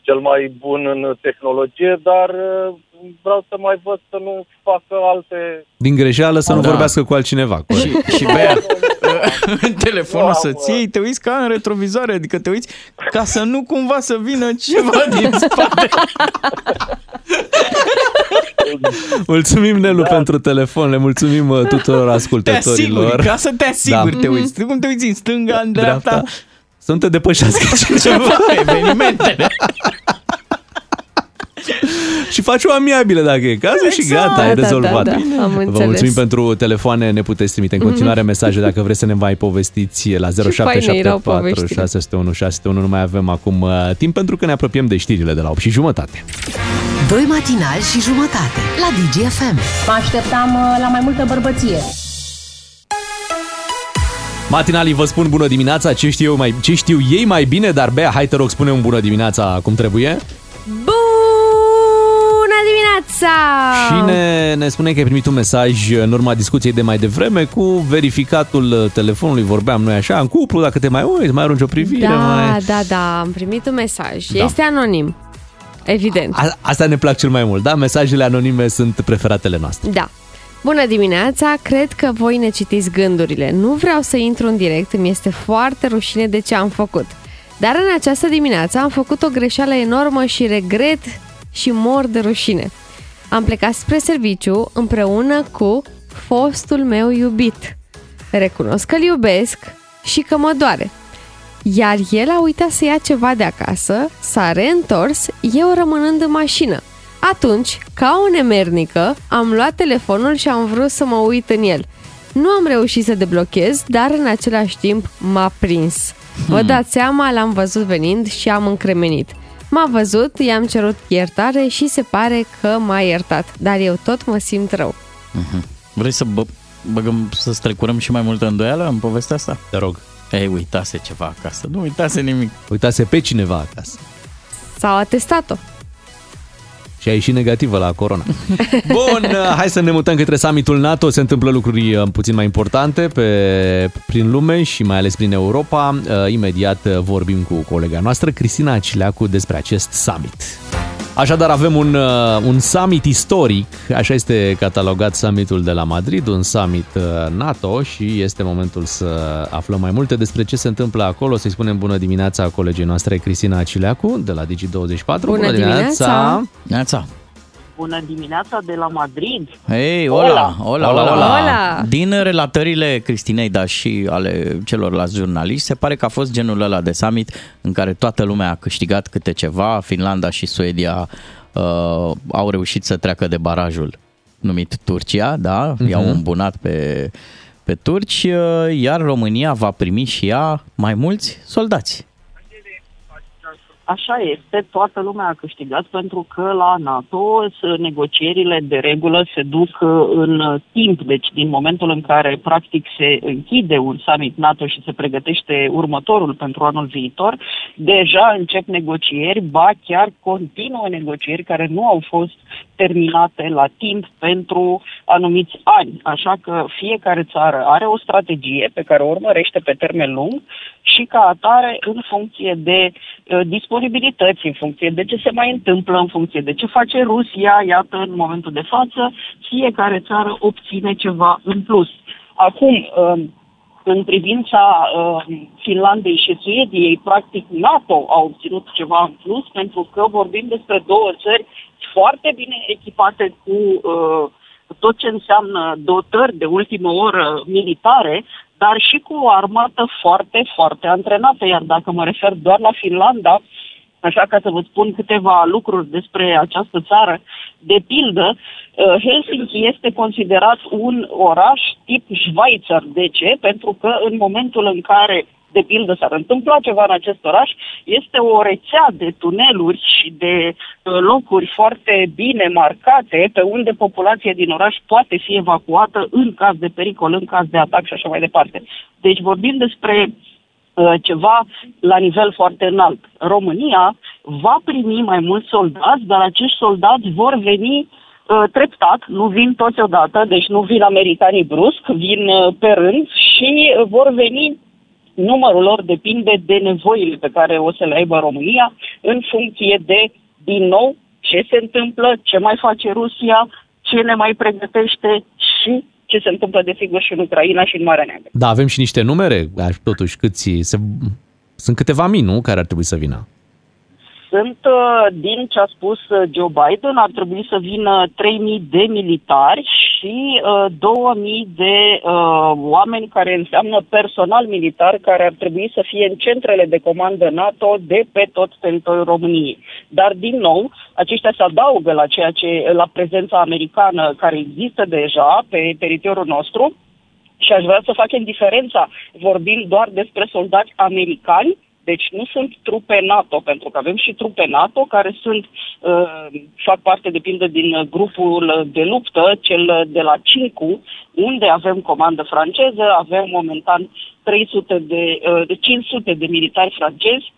cel mai bun în tehnologie, dar uh, vreau să mai văd să nu facă alte... Din greșeală să nu Da. vorbească cu altcineva. corect. Și, și Bea, în telefonul soției te uiți ca în retrovizoare, adică te uiți ca să nu cumva să vină ceva din spate. Mulțumim, Nelu, pentru telefon. Le mulțumim uh, tuturor Te ascultătorilor. asiguri, ca să te asiguri Da. te uiți. Tu cum te uiți în stânga, în dreapta, Dreapta. Să nu te depășească ceva, evenimentele. Și faci o amiabilă dacă e cazul și Exact. gata, ai Da, da, rezolvat. da, da. Am Vă înțeles. mulțumim pentru telefoane, ne puteți trimite în continuare mesaje dacă vreți să ne mai povestiți la faine erau 0774 poveștile. 601 601. Nu mai avem acum uh, timp pentru că ne apropiem de știrile de la 8 și jumătate. Doi matinali și jumătate la DGFM. Mă așteptam uh, la mai multă bărbăție. Matinalii vă spun bună dimineața, ce știu, eu mai, ce știu ei mai bine, dar Bea, hai te rog, spune un bună dimineața cum trebuie. Bună dimineața! Și ne, ne spune că ai primit un mesaj în urma discuției de mai devreme cu verificatul telefonului, vorbeam noi așa, în cuplu, dacă te mai uiți, mai arunci o privire, Da, mai... da, da, am primit un mesaj. Da. Este anonim. Evident. A, asta ne plac cel mai mult, da? Mesajele anonime sunt preferatele noastre. Da. Bună dimineața, cred că voi ne citiți gândurile. Nu vreau să intru în direct, îmi este foarte rușine de ce am făcut. Dar în această dimineață am făcut o greșeală enormă și regret și mor de rușine. Am plecat spre serviciu împreună cu fostul meu iubit. Recunosc că-l iubesc și că mă doare. Iar el a uitat să ia ceva de acasă, s-a reîntors, eu rămânând în mașină. Atunci, ca o nemernică, am luat telefonul și am vrut să mă uit în el. Nu am reușit să deblochez, dar în același timp m-a prins. Vă dați seama, l-am văzut venind și am încremenit. M-a văzut, i-am cerut iertare și se pare că m-a iertat, dar eu tot mă simt rău. Vrei să bă, băgăm, să strecurăm și mai multă îndoială în povestea asta? Te rog. Ei, uitase ceva acasă. Nu uitase nimic. Uitase pe cineva acasă Sau atestat-o. Și a ieșit negativă la corona. Bun, hai să ne mutăm către summitul NATO. Se întâmplă lucruri uh, puțin mai importante pe, prin lume și mai ales prin Europa. Uh, Imediat uh, vorbim cu colega noastră, Cristina Acileacu, despre acest summit. Așadar avem un, uh, un summit istoric, așa este catalogat summitul de la Madrid, un summit uh, NATO și este momentul să aflăm mai multe despre ce se întâmplă acolo. Să-i spunem bună dimineața colegii noastre Cristina Acileacu de la Digi24. Bună dimineața! Neața! Bună dimineața de la Madrid. Hei, hola, hola, hola, Hola. hola. Hola. Din relatările Cristinei, dar și ale celorlalți jurnaliști, se pare că a fost genul ăla de summit în care toată lumea a câștigat câte ceva. Finlanda și Suedia uh, au reușit să treacă de barajul numit Turcia, da? Mhm. I-au îmbunat pe, pe turci, uh, iar România va primi și ea mai mulți soldați. Așa este, toată lumea a câștigat pentru că la NATO s- negocierile de regulă se duc uh, în uh, timp, deci din momentul în care practic se închide un summit NATO și se pregătește următorul pentru anul viitor, deja încep negocieri, ba chiar continuă negocieri care nu au fost terminate la timp pentru anumiți ani. Așa că fiecare țară are o strategie pe care o urmărește pe termen lung și ca atare în funcție de uh, disponibilități, în funcție de ce se mai întâmplă, în funcție de ce face Rusia, iată, în momentul de față, fiecare țară obține ceva în plus. Acum, uh, în privința uh, Finlandei și Suediei, practic NATO a obținut ceva în plus pentru că vorbim despre două țări foarte bine echipate cu uh, tot ce înseamnă dotări de ultimă oră militare, dar și cu o armată foarte, foarte antrenată. Iar dacă mă refer doar la Finlanda, așa ca să vă spun câteva lucruri despre această țară, de pildă, uh, Helsinki este considerat un oraș tip Schweizer. De ce? Pentru că în momentul în care de pildă s-ar întâmpla ceva în acest oraș, este o rețea de tuneluri și de uh, locuri foarte bine marcate pe unde populația din oraș poate fi evacuată în caz de pericol, în caz de atac și așa mai departe. Deci vorbim despre uh, ceva la nivel foarte înalt. România va primi mai mulți soldați, dar acești soldați vor veni uh, treptat, nu vin toți odată, deci nu vin americanii brusc, vin uh, pe rând și uh, vor veni numărul lor depinde de nevoile pe care o să le aibă România în funcție de, din nou, ce se întâmplă, ce mai face Rusia, ce ne mai pregătește și ce se întâmplă, desigur, și în Ucraina și în Marea Neagră. Da, avem și niște numere, totuși, câți, se, sunt câteva mii, nu, care ar trebui să vină? Sunt, uh, din ce a spus uh, Joe Biden, ar trebui să vină 3.000 de militari și uh, 2.000 de uh, oameni care înseamnă personal militar care ar trebui să fie în centrele de comandă NATO de pe tot teritoriul României. Dar, din nou, aceștia se adaugă la ceea ce, la prezența americană care există deja pe teritoriul nostru și aș vrea să facem diferența. Vorbim doar despre soldați americani deci nu sunt trupe NATO, pentru că avem și trupe NATO care sunt, uh, fac parte, de pildă, din grupul de luptă, cel de la Cincu, unde avem comandă franceză, avem momentan 300 de, uh, de 500 de militari francezi,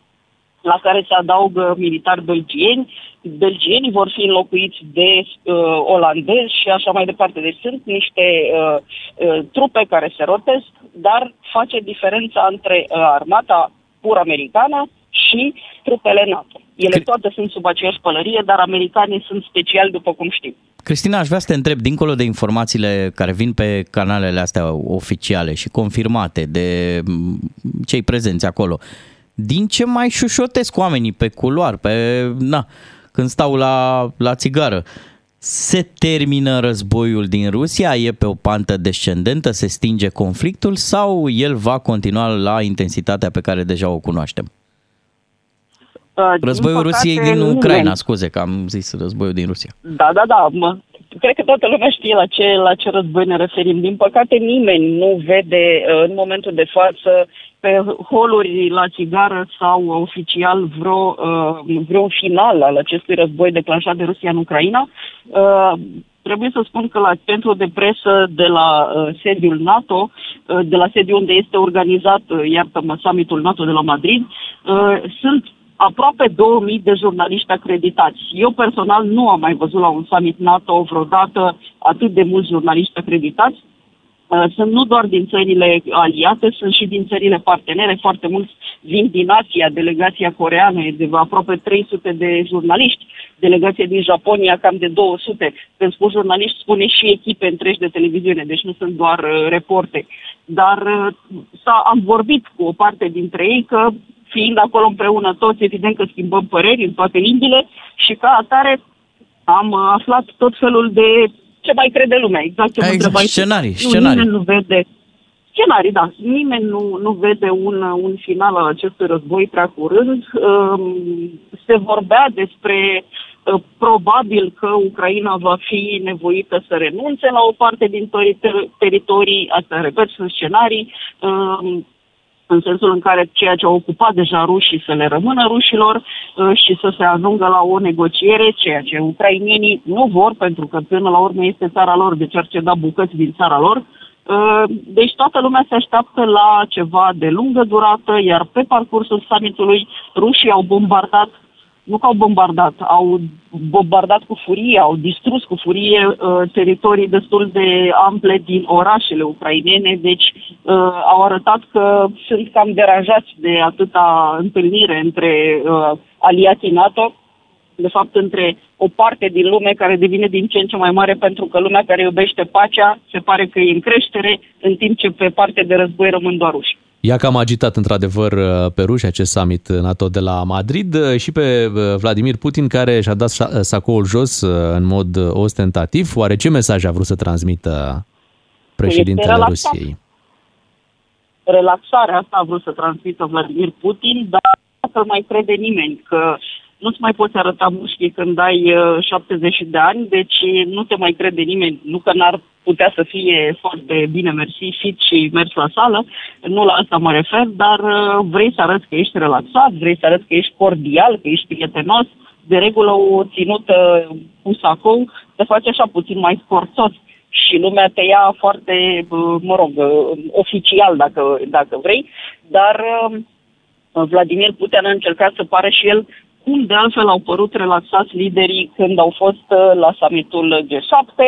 la care se adaugă militari belgieni. Belgienii vor fi înlocuiți de uh, olandezi și așa mai departe. Deci sunt niște uh, uh, trupe care se rotesc, dar face diferența între uh, armata pur americană și trupele NATO. Ele toate sunt sub aceeași pălărie, dar americanii sunt speciali, după cum știm. Cristina, aș vrea să te întreb, dincolo de informațiile care vin pe canalele astea oficiale și confirmate de cei prezenți acolo, din ce mai șușotesc oamenii pe culoar, pe, na, când stau la, la țigară, se termină războiul din Rusia, e pe o pantă descendentă, se stinge conflictul sau el va continua la intensitatea pe care deja o cunoaștem? Uh, războiul Rusiei din Ucraina, nimeni. scuze că am zis războiul din Rusia. Da, da, da. Mă, cred că toată lumea știe la ce, la ce război ne referim. Din păcate nimeni nu vede uh, în momentul de față pe holuri la țigară sau oficial vreo, uh, vreo final al acestui război declanșat de Rusia în Ucraina. Uh, trebuie să spun că la centru de presă de la uh, sediul NATO, uh, de la sediul unde este organizat, uh, iartă-mă, summitul NATO de la Madrid, uh, sunt aproape 2000 de jurnaliști acreditați. Eu personal nu am mai văzut la un summit NATO vreodată atât de mulți jurnaliști acreditați. Uh, sunt nu doar din țările aliate, sunt și din țările partenere. Foarte mulți vin din Asia, delegația coreană e de aproape 300 de jurnaliști, delegația din Japonia cam de 200. Când spun jurnaliști, spune și echipe întregi de televiziune, deci nu sunt doar uh, reporte. Dar uh, am vorbit cu o parte dintre ei că fiind acolo împreună toți, evident că schimbăm păreri în toate limbile și ca atare am aflat tot felul de ce mai crede lumea. Exact ce exact, mă scenarii, nu, scenarii. Nimeni nu vede scenarii, da. Nimeni nu, nu vede un, un final al acestui război prea curând. Um, se vorbea despre uh, probabil că Ucraina va fi nevoită să renunțe la o parte din teritorii, astea, repet, sunt scenarii, um, în sensul în care ceea ce au ocupat deja rușii să le rămână rușilor uh, și să se ajungă la o negociere, ceea ce ucrainienii nu vor, pentru că până la urmă este țara lor, deci ar ceda bucăți din țara lor. Uh, deci toată lumea se așteaptă la ceva de lungă durată, iar pe parcursul summitului rușii au bombardat nu că au bombardat, au bombardat cu furie, au distrus cu furie uh, teritorii destul de ample din orașele ucrainene, deci uh, au arătat că sunt cam deranjați de atâta întâlnire între uh, aliații NATO, de fapt între o parte din lume care devine din ce în ce mai mare pentru că lumea care iubește pacea se pare că e în creștere, în timp ce pe parte de război rămân doar ruși. Ea cam agitat într-adevăr uh, pe ruși acest summit NATO de la Madrid uh, și pe uh, Vladimir Putin care și-a dat sacoul jos în mod ostentativ. Oare ce mesaj a vrut să transmită președintele Rusiei? Relaxarea asta a vrut să transmită Vladimir Putin, dar nu mai crede nimeni că nu-ți mai poți arăta mușchii când ai uh, 70 de ani, deci nu te mai crede nimeni. Nu că n-ar putea să fie foarte bine mersi, fit și mers la sală, nu la asta mă refer, dar uh, vrei să arăți că ești relaxat, vrei să arăți că ești cordial, că ești prietenos, de regulă o ținută cu sacou te face așa puțin mai scorțos și lumea te ia foarte, uh, mă rog, uh, oficial dacă, dacă vrei, dar uh, Vladimir Putin a încercat să pară și el cum de altfel au părut relaxați liderii când au fost uh, la summitul G7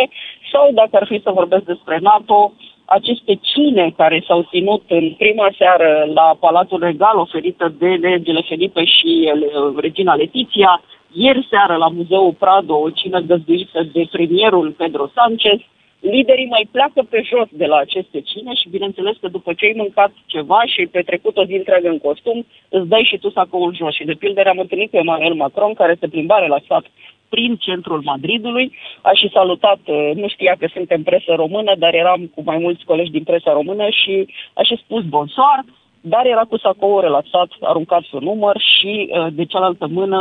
sau, dacă ar fi să vorbesc despre NATO, aceste cine care s-au ținut în prima seară la Palatul Regal oferită de regele Felipe și uh, regina Letiția, ieri seară la Muzeul Prado o cină găzduită de premierul Pedro Sanchez, liderii mai pleacă pe jos de la aceste cine și bineînțeles că după ce ai mâncat ceva și ai petrecut o zi întreagă în costum, îți dai și tu sacoul jos. Și de pildă am întâlnit pe Emmanuel Macron care se plimba relaxat prin centrul Madridului, a și salutat, uh, nu știa că suntem presă română, dar eram cu mai mulți colegi din presa română și a și spus bonsoir, dar era cu sacoul relaxat, aruncat pe număr și uh, de cealaltă mână,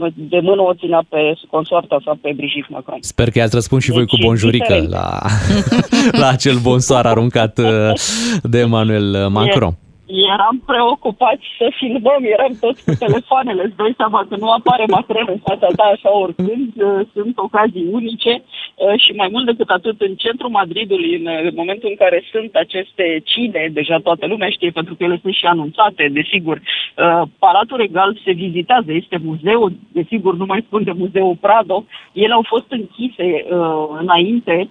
uh, de mână o ținea pe consoarta sa, pe Brigitte Macron. Sper că i-ați răspuns și voi cu Deci, bonjurică diferent. la, la acel bonsoar aruncat uh, de Emmanuel Macron. Eram preocupați să filmăm, eram toți cu telefoanele, îți dai seama că nu apare Macron în fața ta așa oricând, uh, sunt ocazii unice uh, și mai mult decât atât în centrul Madridului, în uh, momentul în care sunt aceste cine, deja toată lumea știe pentru că ele sunt și anunțate, desigur. Uh, Palatul Regal se vizitează, este muzeul, desigur nu mai spun de muzeul Prado, ele au fost închise uh, înainte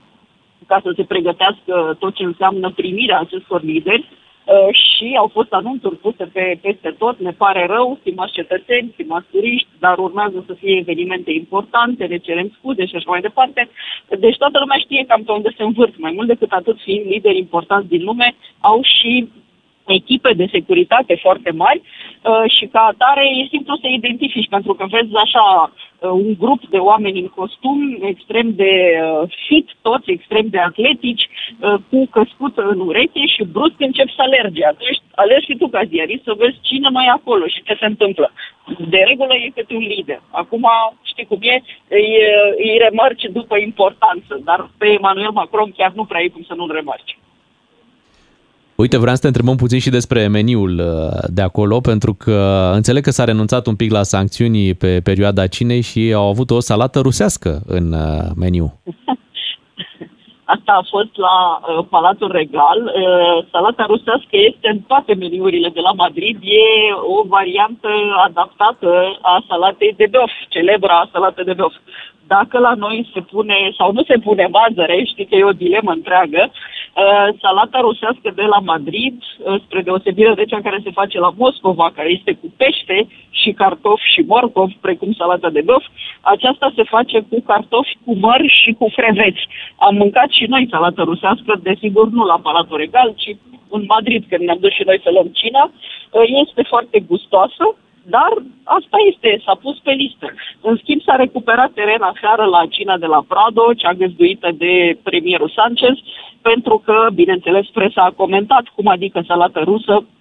ca să se pregătească tot ce înseamnă primirea acestor lideri uh, și au fost anunțuri puse pe, peste tot. Ne pare rău, stimați cetățeni, stimați turiști, dar urmează să fie evenimente importante, ne cerem scuze și așa mai departe. Deci toată lumea știe cam pe unde se învârt. Mai mult decât atât, fiind lideri importanți din lume, au și echipe de securitate foarte mari uh, și ca atare e simplu să identifici, pentru că vezi așa uh, un grup de oameni în costum extrem de uh, fit, toți extrem de atletici, uh, cu căscută în ureche și brusc încep să alerge. Atunci alergi și tu ca ziarist să vezi cine mai e acolo și ce se întâmplă. De regulă e câte un lider. Acum, știi cum e, îi, îi remarci după importanță, dar pe Emmanuel Macron chiar nu prea e cum să nu-l remarci. Uite, vreau să te întrebăm puțin și despre meniul uh, de acolo, pentru că înțeleg că s-a renunțat un pic la sancțiuni pe perioada cinei și au avut o salată rusească în uh, meniu. Asta a fost la uh, Palatul Regal. Uh, salata rusească este în toate meniurile de la Madrid. E o variantă adaptată a salatei de beof, celebra salată de beof. Dacă la noi se pune sau nu se pune mazăre, știi că e o dilemă întreagă, uh, salata rusească de la Madrid, uh, spre deosebire de cea care se face la Moscova, care este cu pește și cartofi și morcov, precum salata de beof, aceasta se face cu cartofi, cu măr și cu freveți. Am mâncat și noi salată rusească, desigur nu la Palatul Regal, ci în Madrid, când ne-am dus și noi să luăm cina. Uh, Este foarte gustoasă, dar asta este, s-a pus pe listă. În schimb, s-a recuperat teren aseară la cina de la Prado, cea găzduită de premierul Sanchez, pentru că, bineînțeles, presa a comentat cum adică salată rusă uh,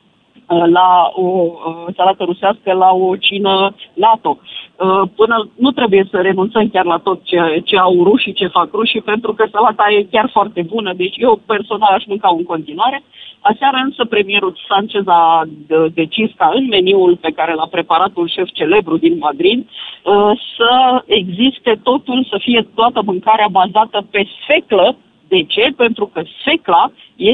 la o uh, salată rusească la o cină NATO. Uh, Până nu trebuie să renunțăm chiar la tot ce, ce au rușii, ce fac rușii, pentru că salata e chiar foarte bună, deci eu personal aș mânca în continuare. Aseară însă premierul Sanchez a de- decis ca în meniul pe care l-a preparat un șef celebru din Madrid uh, să existe totul, să fie toată mâncarea bazată pe sfeclă. De ce? Pentru că sfecla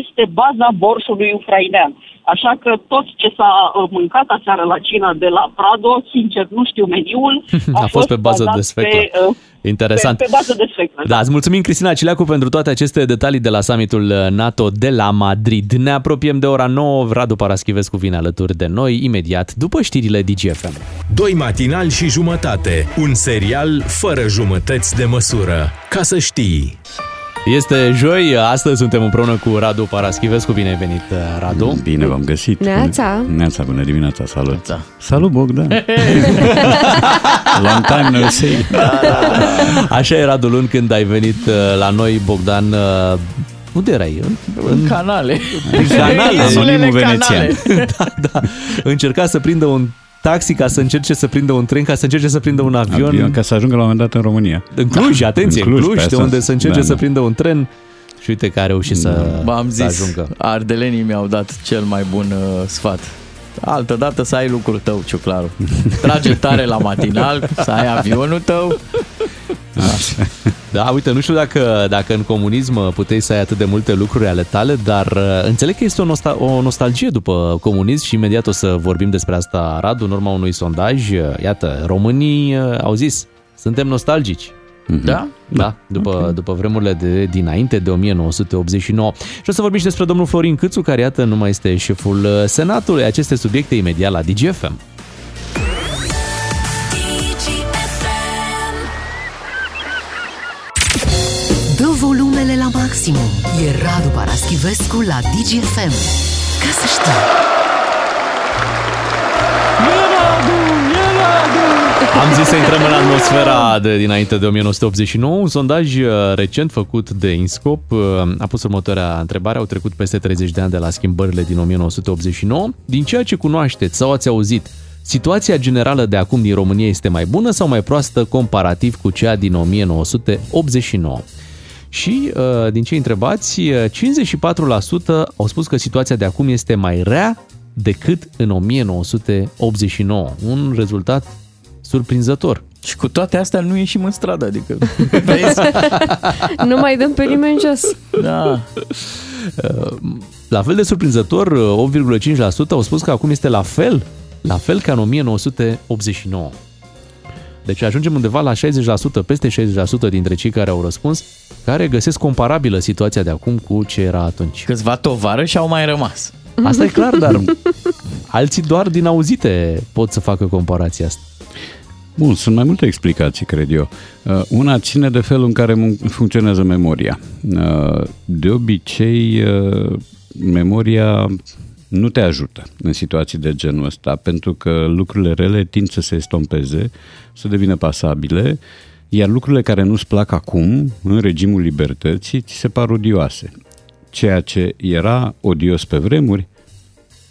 este baza borșului ucrainean. Așa că tot ce s-a uh, mâncat aseară la cina de la Prado, sincer, nu știu meniul, A fost pe bază bazat de sfeclă. Pe, uh, Interesant. Pe, pe bază de sfeclă. Da, îți mulțumim, Cristina Cileacu, pentru toate aceste detalii de la summitul NATO de la Madrid. Ne apropiem de ora 9. Radu Paraschivescu vine alături de noi imediat după știrile DGFM. Doi matinali și jumătate. Un serial fără jumătăți de măsură. Ca să știi. Este joi, astăzi suntem împreună cu Radu Paraschivescu. Bine ai venit, Radu. Bine v-am găsit. Neața. Neața, bună dimineața, salut. Da. Salut, Bogdan. Long time no see. Așa era Radu luni când ai venit uh, la noi, Bogdan. uh, Unde erai? În, În canale. În canale. Insulele Anonimul canale. venețian. da, da. Încerca să prindă un taxi ca să încerce să prindă un tren, ca să încerce să prindă un avion. Avion, ca să ajungă la un moment dat în România. În Cluj, atenție, În în Cluj, Cluj, pe de asta- unde să încerce da, să da. prindă un tren. Și uite că a reușit să, Bă, am să zis, ajungă. ardelenii mi-au dat cel mai bun uh, sfat. Altă dată să ai lucrul tău, Ciuclaru. Trage tare la matinal, să ai avionul tău. Da, uite, nu știu dacă, dacă în comunism uh, puteai să ai atât de multe lucruri ale tale, dar uh, înțeleg că este o, nostal- o nostalgie după comunism și imediat o să vorbim despre asta, Radu, în urma unui sondaj. Uh, Iată, românii uh, au zis, suntem nostalgici. Da? Da, după, okay. după vremurile de dinainte de 1989. Și o să vorbim și despre domnul Florin Câțu, care iată nu mai este șeful uh, Senatului. Aceste subiecte imediat la DGFM. Maximum. E Radu Paraschivescu la DGFM. Ca să știi. Am zis să intrăm în atmosfera de dinainte de 1989. Un sondaj uh, recent făcut de Inscop uh, a pus următoarea întrebare. Au trecut peste 30 de ani de la schimbările din 1989. Din ceea ce cunoașteți sau ați auzit, situația generală de acum din România este mai bună sau mai proastă comparativ cu cea din 1989? Și uh, din cei întrebați, uh, 54% au spus că situația de acum este mai rea decât în 1989. Un rezultat surprinzător. Și cu toate astea nu ieșim în stradă, adică... Nu mai dăm pe nimeni jos. Da. La fel de surprinzător, 8,5% au spus că acum este la fel, la fel ca în 1989. Deci ajungem undeva la 60%, peste 60% dintre cei care au răspuns, care găsesc comparabilă situația de acum cu ce era atunci. Câțiva tovarăși au mai rămas. Asta e clar, dar alții doar din auzite pot să facă comparația asta. Bun, sunt mai multe explicații, cred eu. Uh, Una ține de felul în care mun- funcționează memoria. Uh, De obicei, uh, memoria nu te ajută în situații de genul ăsta, pentru că lucrurile rele tind să se estompeze, să devină pasabile, iar lucrurile care nu-ți plac acum, în regimul libertății, ți se par odioase. Ceea ce era odios pe vremuri,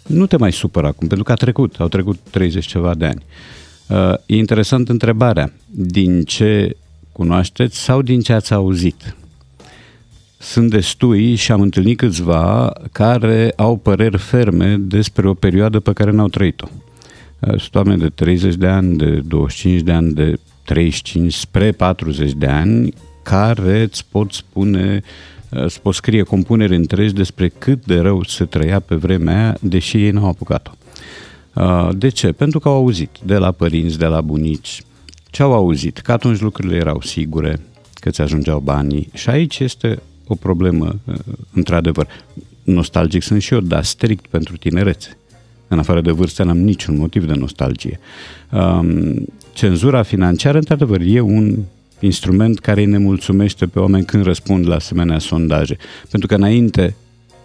nu te mai supără acum, pentru că a trecut, au trecut 30 ceva de ani. Uh, E interesant întrebarea, din ce cunoașteți sau din ce ați auzit? Sunt destui și am întâlnit câțiva care au păreri ferme despre o perioadă pe care n-au trăit-o. Uh, Sunt oameni de 30 de ani, de 25 de ani, de 35 spre 40 de ani care îți pot spune, uh, îți pot scrie compuneri întregi despre cât de rău se trăia pe vremea aia, deși ei n-au apucat-o. Uh, De ce? Pentru că au auzit de la părinți, de la bunici. Ce au auzit? Că atunci lucrurile erau sigure, că ți ajungeau banii. Și aici este o problemă, uh, într-adevăr. Nostalgic sunt și eu, dar strict pentru tinerețe. În afară de vârstă n-am niciun motiv de nostalgie. Um, Cenzura financiară, într-adevăr, e un instrument care îi nemulțumește pe oameni când răspund la asemenea sondaje. Pentru că înainte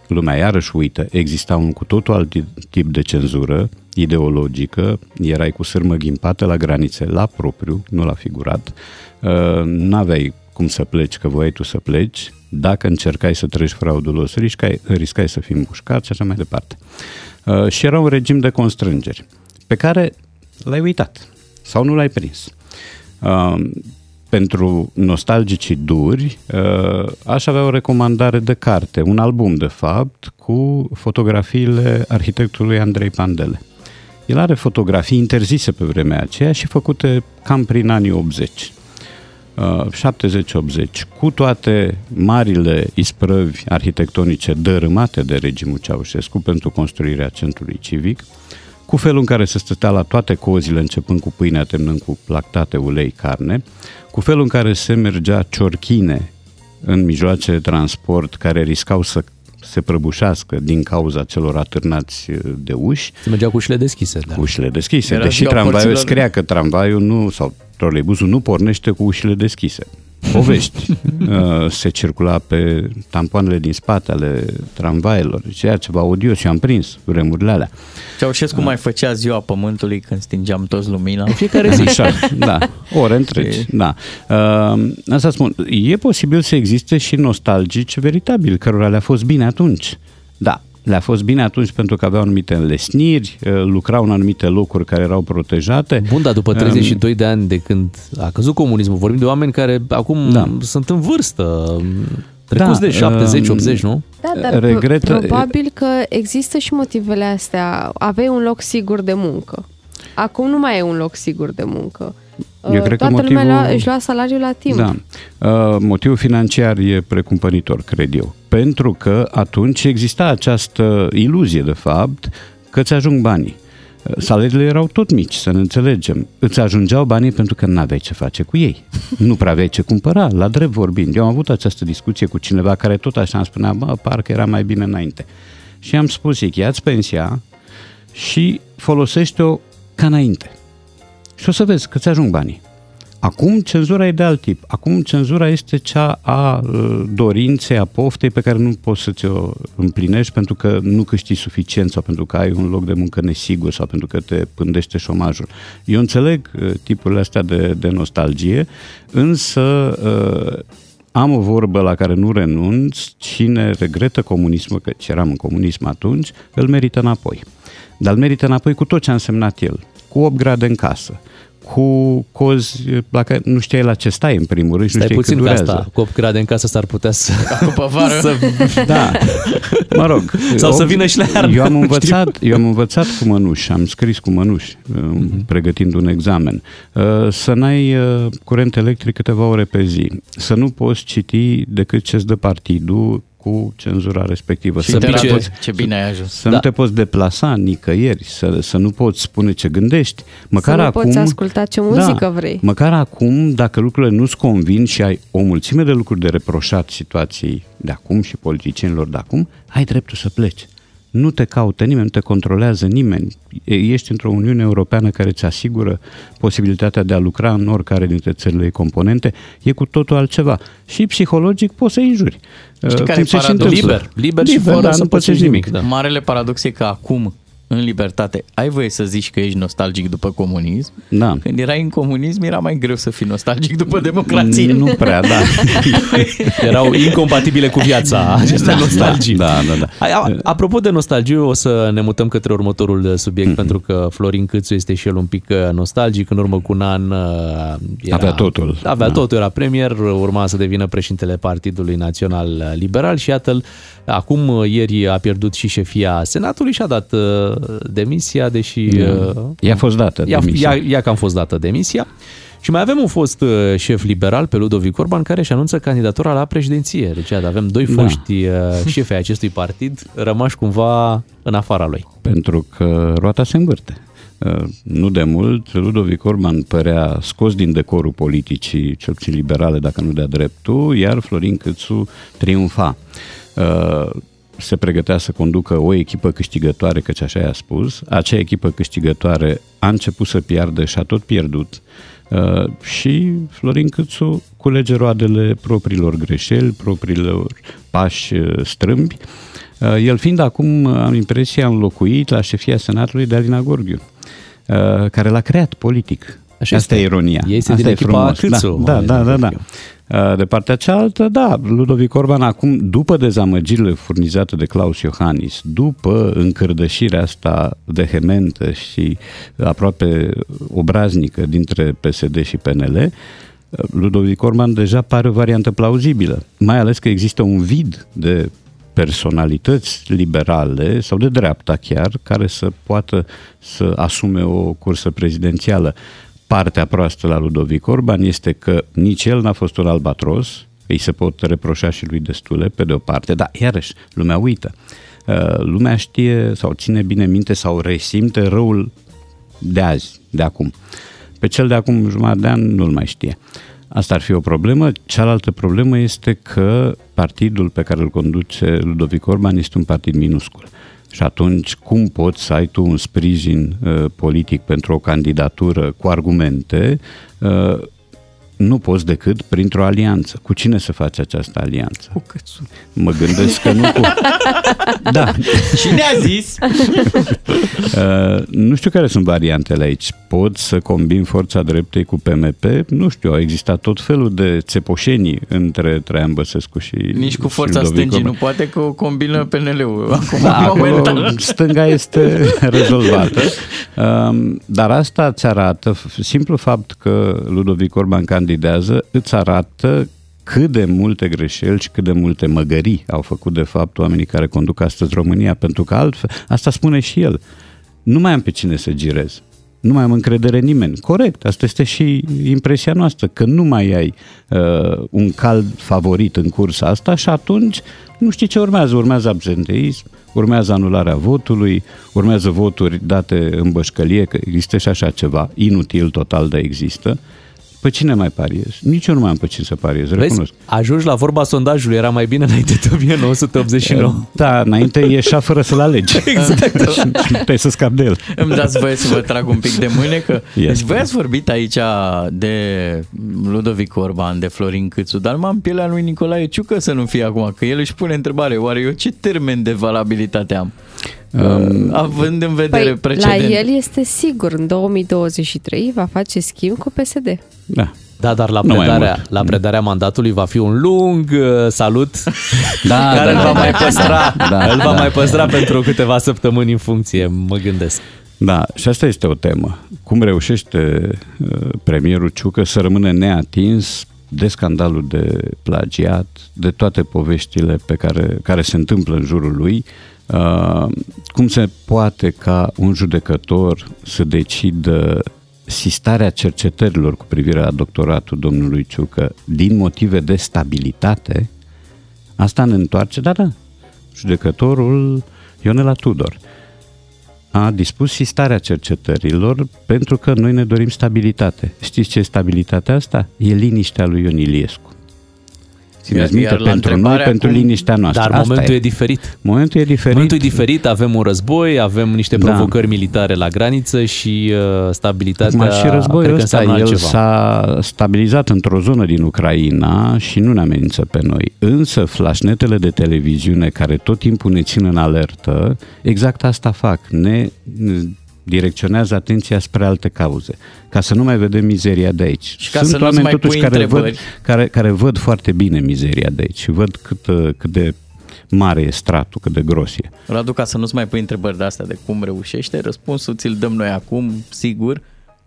lumea iarăși uită, exista un cu totul alt tip de cenzură ideologică, erai cu sârmă ghimpată la granițe, la propriu, nu la figurat, uh, n-aveai cum să pleci, că voiai tu să pleci, dacă încercai să treci fraudulos, riscai, riscai să fii împușcat și așa mai departe. Uh, Și era un regim de constrângeri, pe care l-ai uitat sau nu l-ai prins. Uh, pentru nostalgicii duri, uh, aș avea o recomandare de carte, un album de fapt, cu fotografiile arhitectului Andrei Pandele. El are fotografii interzise pe vremea aceea și făcute cam prin anii 80. Uh, 70-80, cu toate marile isprăvi arhitectonice dărâmate de regimul Ceaușescu pentru construirea centrului civic, cu felul în care se stătea la toate cozile, începând cu pâinea, terminând cu lactate, ulei, carne, cu felul în care se mergea ciorchine în mijloace de transport care riscau să se prăbușească din cauza celor atârnați de uși. Se mergea cu ușile deschise. Da. Cu ușile deschise. Era Deși ziua tramvaiul porților. scria că tramvaiul nu, sau troleibusul nu pornește cu ușile deschise. Povești. Uh, se circula pe tampoanele din spate ale tramvailor. Deci era ceva odios și am prins vremurile alea. Ceaușescu mai făcea ziua pământului când stingeam toți lumina. În fiecare zi. Așa, da, ore întregi, Și- da. Uh, asta spun, e posibil să existe și nostalgici veritabili, cărora le-a fost bine atunci. Da, Le-a fost bine atunci pentru că aveau anumite înlesniri, uh, lucrau în anumite locuri care erau protejate. Bun, dar după 32 de ani de când a căzut comunismul, vorbim de oameni care acum Da. sunt în vârstă, trecuți de 70, 80, nu? Da, dar Regret- pro- probabil că există și motivele astea. Aveai un loc sigur de muncă. Acum nu mai e un loc sigur de muncă. Eu Uh, cred că Toată lumea motivul- lua, își lua salariul la timp. Da. Uh, motivul financiar e precumpănitor, cred eu. Pentru că atunci exista această iluzie, de fapt, că îți ajung banii. Uh, Salariile erau tot mici, să ne înțelegem. Îți ajungeau banii pentru că n-aveai ce face cu ei. Nu prea aveai ce cumpăra, la drept vorbind. Eu am avut această discuție cu cineva care tot așa îmi spunea, bă, parcă era mai bine înainte. Și am spus, ia-ți pensia și folosește-o ca înainte. Și o să vezi că ți ajung banii. Acum cenzura e de alt tip. Acum cenzura este cea a uh, dorinței, a poftei pe care nu poți să ți-o împlinești pentru că nu câștigi suficient sau pentru că ai un loc de muncă nesigur sau pentru că te pândește șomajul. Eu înțeleg uh, tipurile astea de, de nostalgie, însă uh, am o vorbă la care nu renunț, cine regretă comunismul, că eram în comunism atunci, îl merită înapoi. Dar îl merită înapoi cu tot ce a însemnat el, cu 8 grade în casă, cu cozi la care nu știai la ce stai în primul rând și nu Stai știai puțin cât că durează. asta, cu 8 grade în casă s-ar putea să... După vară. să Da, mă rog. Sau să Opt- vină și la iarnă, Eu am nu învățat, eu am învățat cu mănuși, am scris cu mănuși, Mhm. pregătind un examen. Uh, Să n-ai uh, curent electric câteva ore pe zi. Să nu poți citi decât ce-ți dă partidul cu cenzura respectivă. Și să te nu te rog, poți, ce bine ai ajuns. să nu te poți deplasa nicăieri, să, să nu poți spune ce gândești. Măcar să nu acum, poți asculta ce muzică vrei. Măcar acum, dacă lucrurile nu-ți convin și ai o mulțime de lucruri de reproșat situației de acum și politicienilor de acum, ai dreptul să pleci. Nu te caută nimeni, nu te controlează nimeni. E- Ești într-o Uniune Europeană care îți asigură posibilitatea de a lucra în oricare dintre țările ei componente. E cu totul altceva. Și psihologic poți să injuri. Știi Uh, care cum e se și paradoxul? întâmplă. Liber, liber și liber fără da, să nu pățești nimic. nimic, da. Marele paradox e că acum, în libertate, ai voie să zici că ești nostalgic după comunism. Da. Când erai în comunism, era mai greu să fii nostalgic după democrație. Nu prea, da. Erau incompatibile cu viața aceste Da, nostalgii. da, da, da. Ai, a- Apropo de nostalgie, o să ne mutăm către următorul subiect, Mhm. pentru că Florin Câțu este și el un pic uh, nostalgic. În urmă cu un an uh, era, Avea totul. Avea Da. totul, era premier, urma să devină președintele Partidului Național Liberal și iată acum uh, ieri a pierdut și șefia Senatului și a dat uh, demisia, deși... Da. uh, I-a fost dată Ia, demisia. ia, ia că am fost dată demisia. Și mai avem un fost uh, șef liberal pe Ludovic Orban care își anunță candidatura la președinție. Deci iată, avem doi Da. foști uh, șefi ai acestui partid rămași cumva în afara lui. Pentru că roata se învârte. Uh, Nu de mult, Ludovic Orban părea scos din decorul politicii, cel puțin liberale, dacă nu de-a dreptul, iar Florin Câțu triumfa. Uh, Se pregătea să conducă o echipă câștigătoare, căci așa i-a spus. Acea echipă câștigătoare a început să piardă și a tot pierdut. Uh, și Florin Câțu culege roadele propriilor greșeli, propriilor pași uh, strâmbi. Uh, El fiind acum, uh, am impresia, înlocuit la șefia Senatului de Alina Gorghiu, uh, care l-a creat politic. Așa Asta este. e ironia. Ei sunt Asta din e echipa frumos. Câțu, Da, Alina da, da, da. Gorghiu. Uh, De partea cealaltă, da, Ludovic Orban acum, după dezamăgirile furnizate de Claus Iohannis, după încărdășirea asta vehementă și aproape obraznică dintre PSD și PNL, Ludovic Orban deja pare o variantă plauzibilă, mai ales că există un vid de personalități liberale sau de dreapta chiar, care să poată să asume o cursă prezidențială. Partea proastă la Ludovic Orban este că nici el n-a fost un albatros, îi se pot reproșa și lui destule, pe de o parte, dar iarăși, lumea uită. Uh, Lumea știe sau ține bine minte sau resimte răul de azi, de acum. Pe cel de acum jumătate de an nu-l mai știe. Asta ar fi o problemă. Cealaltă problemă este că partidul pe care îl conduce Ludovic Orban este un partid minuscul. Și atunci, cum poți să ai tu un sprijin uh, politic pentru o candidatură cu argumente? Uh, nu poți decât printr-o alianță. Cu cine să faci această alianță? Cu Câțu. Mă gândesc că nu cu... Da. Și ne-a zis. Uh, nu știu care sunt variantele aici. Pot să combin forța dreptei cu PMP? Nu știu, au existat tot felul de țepoșenii între Traian Băsescu și Nici cu și forța Ludovic stângii Orban. nu poate că o combină PNL-ul. Acum, Da, acolo momentan. stânga este rezolvată. Um, Dar asta îți arată, simplu fapt că Ludovic Orban candidează, îți arată cât de multe greșeli și cât de multe măgării au făcut de fapt oamenii care conduc astăzi România, pentru că altfel, asta spune și el, nu mai am pe cine să girez. Nu mai am încredere în nimeni. Corect, asta este și impresia noastră, că nu mai ai uh, un cal favorit în cursa asta și atunci nu știi ce urmează. Urmează absenteism, urmează anularea votului, urmează voturi date în bășcălie, că există și așa ceva, inutil total, dar există. Pe cine mai pariez? Nici eu nu mai am pe cine să pariez, recunosc. Vezi, ajungi la vorba sondajului, era mai bine înainte de 1989. Da, înainte ieșea fără să-l alegi. Exact. și nu puteai să scapi de el. Îmi dați voie să vă trag un pic de mânecă? Yes. Deci voi ați vorbit aici de Ludovic Orban, de Florin Câțu, dar numai în pielea lui Nicolae Ciucă să nu fie acum, că el își pune întrebare, oare eu ce termen de valabilitate am? Um, Având în vedere Păi, la precedent. el este sigur, în 2023 va face schimb cu PSD. Da. Da, dar la Nu mai predarea, mult. la predarea mandatului va fi un lung uh, salut Da, care da, îl va da, mai da. păstra, Da, îl va da. mai păstra pentru câteva săptămâni în funcție, mă gândesc. Da, și asta este o temă. Cum reușește uh, premierul Ciucă să rămână neatins de scandalul de plagiat, de toate poveștile pe care, care se întâmplă în jurul lui, uh, cum se poate ca un judecător să decidă sistarea cercetărilor cu privire la doctoratul domnului Ciucă din motive de stabilitate, asta ne întoarce, da, da, judecătorul Ionela Tudor a dispus sistarea cercetărilor pentru că noi ne dorim stabilitate. Știți ce e stabilitatea asta? E liniștea lui Ion Iliescu. Țineți Iar minte, la pentru noi, întrebarea pentru cum- liniștea noastră. Dar Asta momentul e. e diferit. Momentul e diferit. Momentul e diferit, avem un război, avem niște Da. provocări militare la graniță și uh, stabilitatea Acum și cred războiul că ăsta, înseamnă el altceva. s-a stabilizat într-o zonă din Ucraina și nu ne amenință pe noi. Însă flașnetele de televiziune care tot timpul ne țin în alertă, exact asta fac. Ne ne direcționează atenția spre alte cauze, ca să nu mai vedem mizeria de aici. Și ca Sunt să nu-ți oameni mai totuși pui care văd, întrebări. care, care văd foarte bine mizeria de aici și văd cât, uh, cât de mare e stratul, cât de gros e. Radu, ca să nu-ți mai pui întrebări de astea de cum reușește, răspunsul ți-l dăm noi acum, sigur,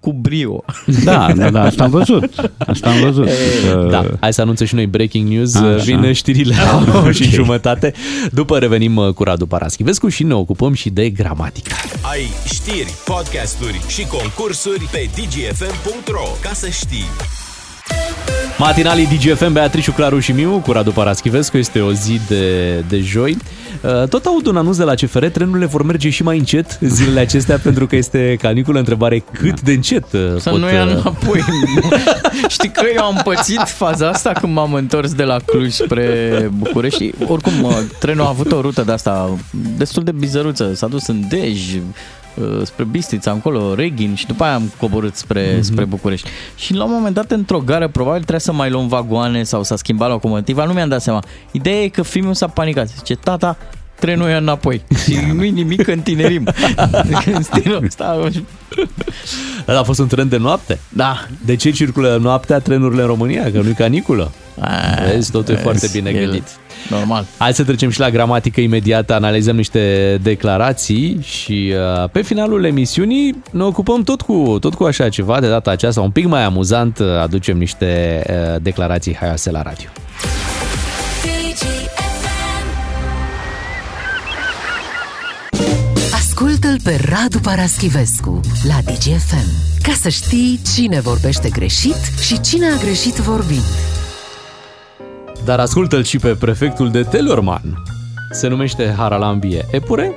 cu brio. Da, da, da, asta am văzut. Asta am văzut. Că- Da, hai să anunțe și noi breaking news. Așa. Vin știrile la Ok. okay. și jumătate. După revenim uh, cu Radu Paraschivescu și ne ocupăm și de gramatică. Ai știri, podcasturi și concursuri pe dgfm.ro ca să știi. Matinalii DGFM, Beatrice, Claru și Miu cu Radu Paraschivescu. Este o zi de, de joi. Uh, Tot aud un anunț de la CFR, trenurile vor merge și mai încet zilele acestea pentru că este caniculă. Întrebare cât de încet uh, Să pot... nu ia uh, înapoi. Știi că eu am pățit faza asta când m-am întors de la Cluj spre București. Oricum, mă, trenul a avut o rută de asta destul de bizăruță. S-a dus în Dej, uh, spre Bistrița, încolo, Reghin și după aia am coborât spre, mm-hmm. spre București. Și la un moment dat, într-o gară, probabil trebuie să mai luăm vagoane sau s-a schimbat locomotiva, nu mi-am dat seama. Ideea e că fiul s-a panicat. Zice, tata, trenul e înapoi. Și nu-i nimic în tinerim. în stilul ăsta. Ăla a fost un tren de noapte? Da. De ce circulă noaptea trenurile în România? Că nu-i caniculă. Vezi, totul e foarte bine el- gândit. Normal. Hai să trecem și la gramatică imediat, analizăm niște declarații și uh, pe finalul emisiunii ne ocupăm tot cu, tot cu așa ceva, de data aceasta un pic mai amuzant, uh, aducem niște uh, declarații haioase la radio. Ascultă-l pe Radu Paraschivescu la DGFM ca să știi cine vorbește greșit și cine a greșit vorbind. Dar ascultă-l și pe prefectul de Telorman. Se numește Haralambie Epure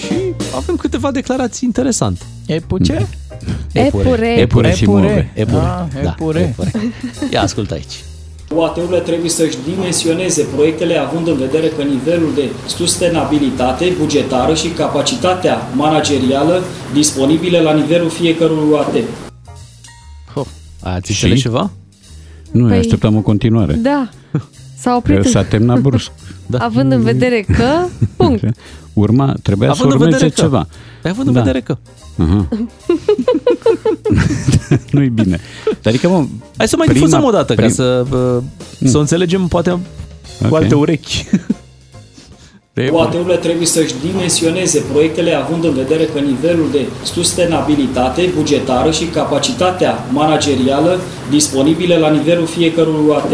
și avem câteva declarații interesante. Epuce? Epure. Epure și Epure. move. Epure. Ah, Da, epure. epure. Ia ascultă aici. OAT-urile trebuie să-și dimensioneze proiectele având în vedere că nivelul de sustenabilitate bugetară și capacitatea managerială disponibile la nivelul fiecărui OAT. Ați Și? înțeles ceva? Nu, Păi- păi... așteptăm o continuare. Da. S-a oprit, S-a terminat brusc. da. având în vedere că, punct. Urma, trebuia Având să în urmeze vedere că. ceva. Păi având în Da. vedere că. Aha. Nu-i bine. Adică, mă, Hai să mai prima- difuzăm o dată ca prim- să, uh, să o înțelegem poate cu Ok. alte urechi. UAT-urile trebuie să-și dimensioneze proiectele având în vedere că nivelul de sustenabilitate bugetară și capacitatea managerială disponibile la nivelul fiecărui UAT.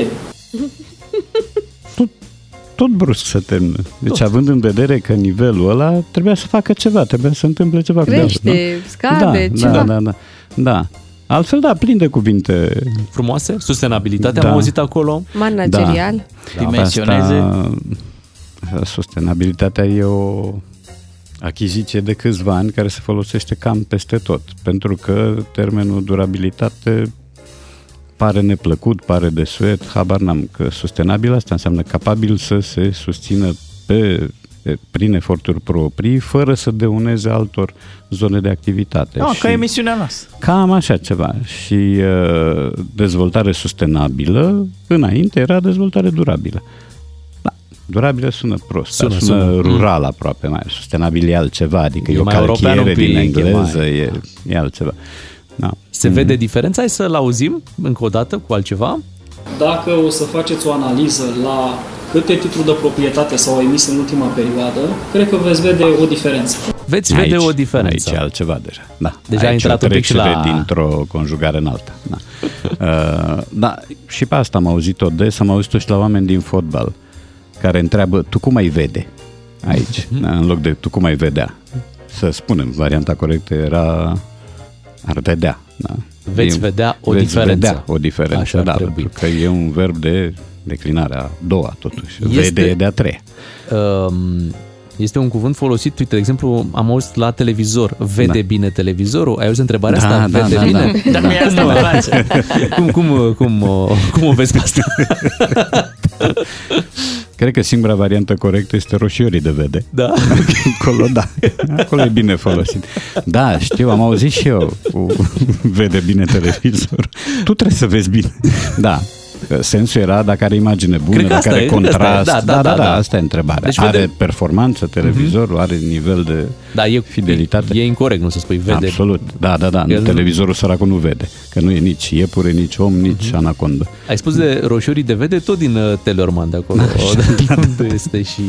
tot brusc să termină. Deci având în vedere că nivelul ăla trebuia să facă ceva, trebuia să întâmple ceva. cu Crește, dânsul, nu? scade, da, ceva. Da, da, da, da. Altfel, da, plin de cuvinte. Frumoase, sustenabilitate, Da. am auzit acolo. Managerial. Dimensioneze. Asta, sustenabilitatea e o achiziție de câțiva ani care se folosește cam peste tot. Pentru că termenul durabilitate pare neplăcut, pare de suet, habar n-am că sustenabil asta înseamnă capabil să se susțină pe, prin eforturi proprii, fără să deuneze altor zone de activitate. Da, Și- ca emisiunea noastră. Cam așa ceva. Și uh, dezvoltare sustenabilă, înainte era dezvoltare durabilă. Da, durabilă sună prost, Sună, sună, sună, sună. sună rural aproape, mai sustenabil e altceva, adică e, E o mai european calchiere un din pic, e engleză, mai- e, e altceva. Da. Se vede diferența? Hai să-l auzim încă o dată cu altceva. Dacă o să faceți o analiză la câte titluri de proprietate s-au emis în ultima perioadă, cred că veți vede o diferență. Veți vede o diferență. Aici e altceva deja. Da. Deja aici a intrat o un pic și trecere la- dintr-o conjugare în alta. Da. uh, da, și pe asta am auzit-o des, am auzit-o și la oameni din fotbal care întreabă, tu cum ai vede aici, Mhm. da, în loc de tu cum ai vedea. Să spunem, varianta corectă era ar vedea. Da. Veți E- vedea o veți diferență. vedea o diferență, Așa ar da, trebui. pentru că e un verb de declinare a doua, totuși. Este- Vede e de a treia. Um, este un cuvânt folosit, uite, de exemplu, am auzit la televizor, vede Da. bine televizorul? Ai auzit întrebarea Da, asta? da, vede da, bine? da. Dar mie asta cum, îmi place. cum, cum, cum, o- cum o vezi pe asta? Cred că singura variantă corectă este roșiorii de vede. Da. Acolo, da. Acolo e bine folosit. Da, știu, am auzit și eu cu vede bine televizor. Tu trebuie să vezi bine. Da. Sensul era dacă are imagine bună, Cred că dacă asta are e, cred că asta e. contrast. Da, da, da, da. asta e întrebarea. Deci are vede- performanță televizorul, are nivel de Da, e, fidelitate. E incorrect, nu să spui vede. Absolut. Da, da, da. El nu- televizorul săracul nu vede. Că nu e nici iepure, nici om, nici Mhm. anacondă. Ai spus de roșiorii de vede tot din uh, Telorman de acolo, unde este și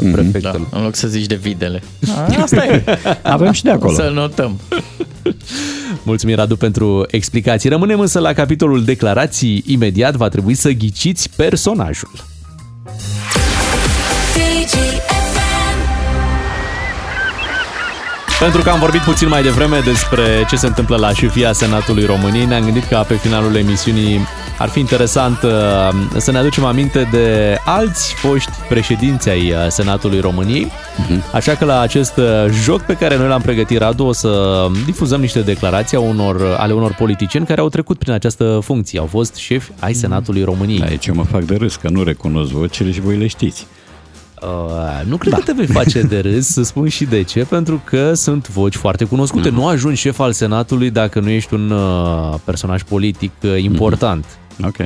uh, prefectul. Da, în loc să zici de videle. A, asta e. Avem și de acolo. Să notăm. Mulțumim, Radu, pentru explicații. Rămânem însă la capitolul declarații. Imediat va trebui să ghiciți personajul. Pentru că am vorbit puțin mai devreme despre ce se întâmplă la șefia Senatului României, ne-am gândit ca pe finalul emisiunii ar fi interesant uh, să ne aducem aminte de alți foști președinți ai uh, Senatului României. Așa că la acest uh, joc pe care noi l-am pregătit, Radu, o să difuzăm niște declarații a unor, ale unor politicieni care au trecut prin această funcție. Au fost șefi ai Senatului României. Aici eu mă fac de râs, că nu recunosc vocile și voi le știți. Uh, nu cred da. că te vei face de râs, să spun și de ce, pentru că sunt voci foarte cunoscute. Mhm. Nu ajungi șef al Senatului dacă nu ești un uh, personaj politic uh, important. Ok.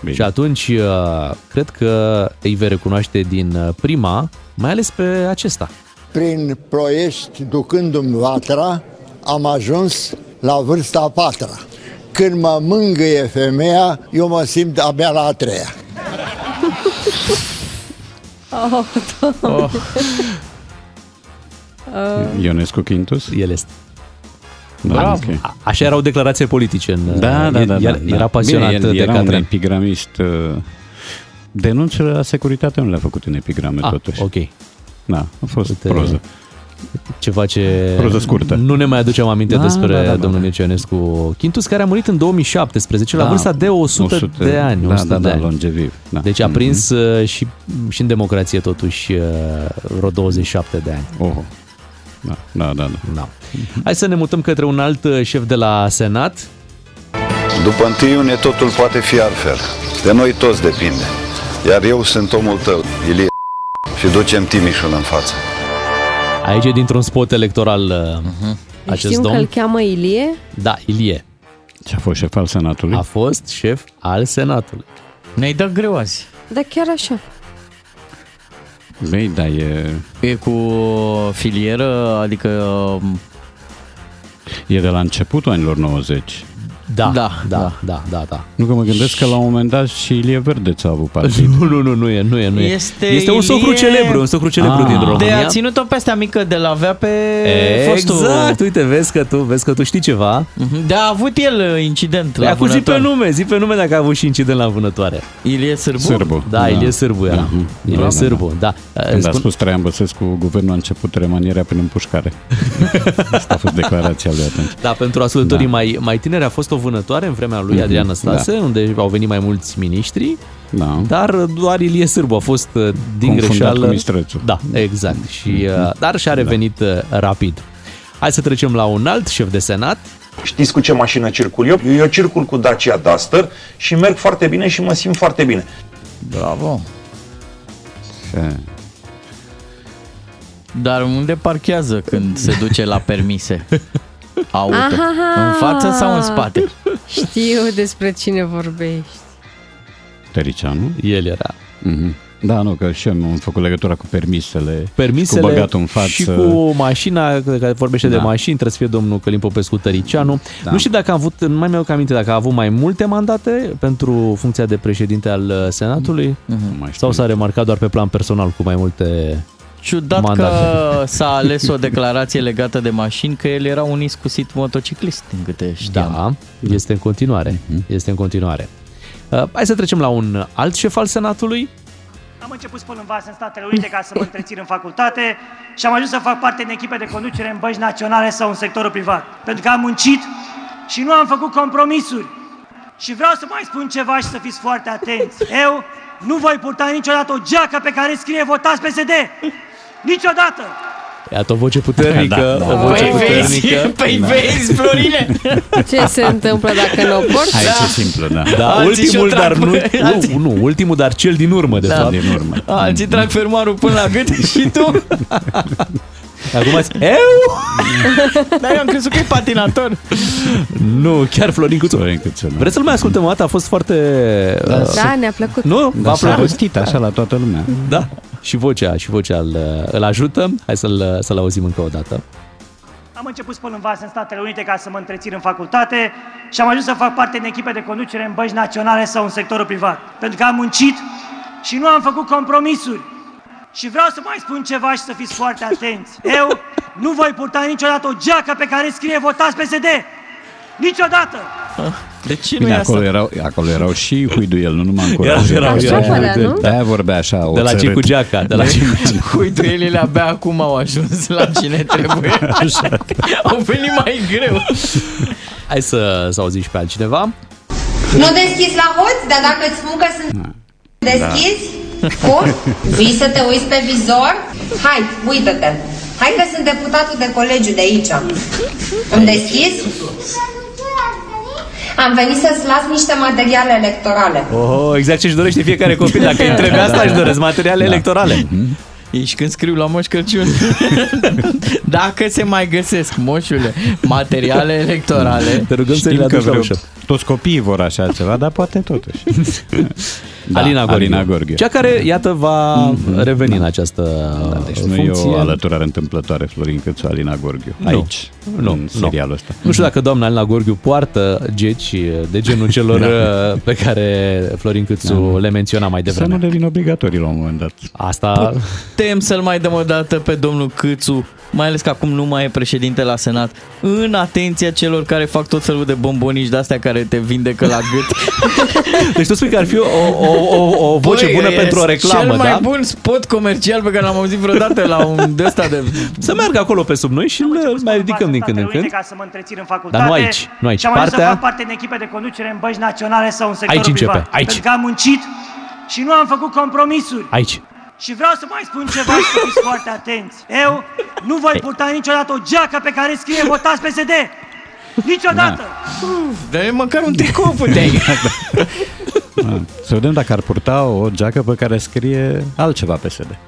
Bine. Și atunci uh, cred că îi vei recunoaște din uh, prima, mai ales pe acesta. Prin proiești, ducându-mi vatra, am ajuns la vârsta a patra. Când mă mângâie femeia, eu mă simt abia la a treia. Oh, doamne. Oh. Uh, Ionescu Quintus? El este. Da, Bravo. ok. A- Așa erau declarații politice. În, Da, da, el, da. el, da, Era pasionat Bine, el de era un Catran. epigramist. uh, Denunțele la securitate nu le-a făcut în epigrame, Ah, totuși. ok. Da, a fost Uite, proză. Ceva ce Proză scurtă. nu ne mai aducem aminte Da, despre da, da, da. domnul Mircea Ionescu Quintus, care a murit în 2017 la Da, vârsta de 100, 100 de ani. da, 100 da, de da, ani. longeviv, da. Deci a prins uh, și, și în democrație totuși uh, vreo 27 de ani. Oh. Da, da, da. da. da. Hai să ne mutăm către un alt uh, șef de la Senat. După 1 iunie totul poate fi altfel. De noi toți depinde. Iar eu sunt omul tău, Ilie, și ducem Timișul în față. Aici e dintr-un spot electoral uh, acest știm că domn. îl cheamă Ilie. Da, Ilie. Și a fost șef al Senatului? A fost șef al Senatului. Ne-ai dat greu azi. Da, chiar așa. Băi, da, e... E cu filieră, adică... E de la începutul anilor 90. Da, Da, da, da. da, da, da. Nu că mă gândesc că la un moment dat și Ilie Verdeț a avut partid. Nu, nu, nu, nu e, nu e, nu e. Este este un socru Ilie- celebru, un socru celebru Ah. din De De România. a ținut-o pe astea mică de la avea pe fostul... Exact, uite, vezi că tu, vezi că tu știi ceva. Mhm. Da, a avut el uh, incident La la acum zi pe vânătoare. nume, zi pe nume dacă a avut și incident la vânătoare. Ilie Sârbu? Sârbu. Da, Ilie Sârbu era. Mhm. Ilie Da, da, Sârbu, da. Când a Spun- spus Traian Băsescu, guvernul a început remanierea prin împușcare. Asta a fost declarația lui atunci. Da, pentru ascultătorii Da. mai, mai tineri a fost o vânătoare în vremea lui Mhm, Adrian Năstase, unde au venit mai mulți miniștri, Da. dar doar Ilie Sârbu a fost uh, din Confundat greșeală. cu Mistrețu. Da, exact. Și, uh, dar și-a revenit uh, rapid. Hai să trecem la un alt șef de senat. Știți cu ce mașină circul eu? Eu circul cu Dacia Duster și merg foarte bine și mă simt foarte bine. Bravo. Ce? Dar unde parchează când se duce la permise? Auto. Ahaha. În față sau în spate? Știu despre cine vorbești. Tăricianu? El era. Mhm. Da, nu, că și eu am făcut legătura cu permisele, Permisele cu băgatul în față. și cu mașina, care vorbește de Da. mașini, trebuie să fie domnul Călim Popescu Tăricianu. Da. Nu știu dacă am avut, nu mai mi-au aminte dacă a avut mai multe mandate pentru funcția de președinte al uh, Senatului Nu mai știu. sau s-a remarcat doar pe plan personal cu mai multe Ciudat mandate. că s-a ales o declarație legată de mașini, că el era un iscusit motociclist, din câte știam. Da, este în continuare. Este în continuare. Uh, hai să trecem la un alt șef al Senatului. Am început să învăț în Statele Unite ca să mă întrețin în facultate și am ajuns să fac parte din echipe de conducere în bănci naționale sau în sectorul privat. Pentru că am muncit și nu am făcut compromisuri. Și vreau să mai spun ceva și să fiți foarte atenți. Eu nu voi purta niciodată o geacă pe care scrie votați PSD. Niciodată! Iată o voce puternică, Da, da. o voce Păi vezi, puternică. păi vezi, Florine! Ce se întâmplă dacă nu o porți? Aici e simplu, da. Da, Alții ultimul, și-o dar trag nu, pe- nu, alții- nu, ultimul, dar cel din urmă, de Da. fapt. Din urmă. Alții trag fermoarul până la gât și tu? Acum ați... Eu? Dar eu am crezut că e patinator. Nu, chiar Florin Cuțu. Florin Câțu, da. Vreți să-l mai ascultăm o dată? A fost foarte... Da, uh, Da, ne-a plăcut. Nu? Da, V-a s-a plăcut? rostit așa la toată lumea. Da. Și vocea, și vocea îl, îl ajută. Hai să-l, să-l auzim încă o dată. Am început să învăț în Statele Unite ca să mă întrețin în facultate și am ajuns să fac parte din echipe de conducere în bănci naționale sau în sectorul privat. Pentru că am muncit și nu am făcut compromisuri. Și vreau să mai spun ceva și să fiți foarte atenți. Eu nu voi purta niciodată o geacă pe care scrie votați PSD. Niciodată! De ce nu Bine, e acolo asta? erau, acolo erau și huiduiel, nu numai încurajări. Erau, erau, Așa părea, nu? De-aia vorbea așa, De la cei cu geaca. De la cei cu geaca. Uituielile abia acum au ajuns la cine trebuie. Așa. Au venit mai greu. Hai să, să auzim și pe altcineva. Nu deschizi la hoți, dar dacă îți spun că sunt deschizi, cum? Vii să te uiți pe vizor? Hai, uită-te. Hai că sunt deputatul de colegiu de aici. Îmi deschizi? Am venit să-ți las niște materiale electorale. Oh, exact ce își dorește fiecare copil. Dacă îi trebuie asta, își doresc materiale Da. electorale. Ei și când scriu la Moș Crăciun Dacă se mai găsesc, moșule Materiale electorale Te rugăm să Știm le că aduci la vreo, ușă. toți copiii vor așa ceva, dar poate totuși. Da, Alina Gorghiu. Alina Gorghiu. Cea care, iată, va reveni în această Da, deci nu e funcție. o alăturare întâmplătoare Florin Cățu, Alina Gorghiu. Nu. Aici, Nu, în nu. serialul ăsta. Nu știu dacă doamna Alina Gorghiu poartă geci de genul celor Da. uh, pe care Florin Câțu Da. le menționa mai Să nu devreme. devin obligatorii la un moment dat. Asta... Putem să-l mai dăm o dată pe domnul Câțu mai ales că acum nu mai e președinte la Senat, în atenția celor care fac tot felul de bombonici de-astea care te vindecă la gât. Deci tu spui că ar fi o, o, o, o voce Băi, bună e pentru o reclamă, cel mai da? bun spot comercial pe care l-am auzit vreodată la un de ăsta de... Să meargă acolo pe sub noi și îl mai ridicăm din când în când. ca să mă întrețin în facultate. Dar nu aici, nu aici. Și am ajuns să Partea- fac parte din echipe de conducere în bănci naționale sau în sectorul Aici începe, privat. aici. Pentru că am muncit și nu am făcut compromisuri. Aici. Și vreau să mai spun ceva și să fiți foarte atenți. Eu nu voi purta niciodată o geacă pe care scrie votați PSD. Niciodată! Dă măcar un tricou puteai. Da. Să vedem dacă ar purta o geacă pe care scrie altceva PSD.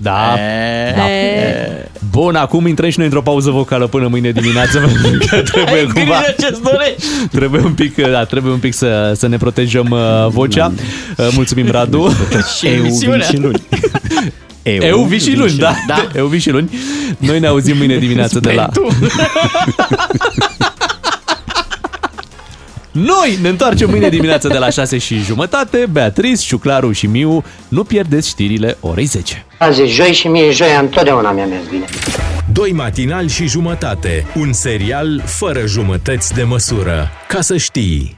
Da. E, da. E, Bun, acum intrăm și noi într-o pauză vocală până mâine dimineață, pentru că trebuie Ai cumva... grijă ce-ți dorești. Trebuie un pic, da, trebuie un pic să, să ne protejăm uh, vocea. Uh, Mulțumim, Radu. Și emisiunea. vin și luni. Eu vii și luni, da. Da. Eu vii și luni. Noi ne auzim mâine dimineață de la... Tu. Noi ne întoarcem mâine dimineață de la 6 și jumătate. Beatriz, Ciuclaru și Miu, nu pierdeți știrile orei 10. Azi e joi și mie joia întotdeauna mi-a mers bine. Doi matinali și jumătate. Un serial fără jumătăți de măsură. Ca să știi.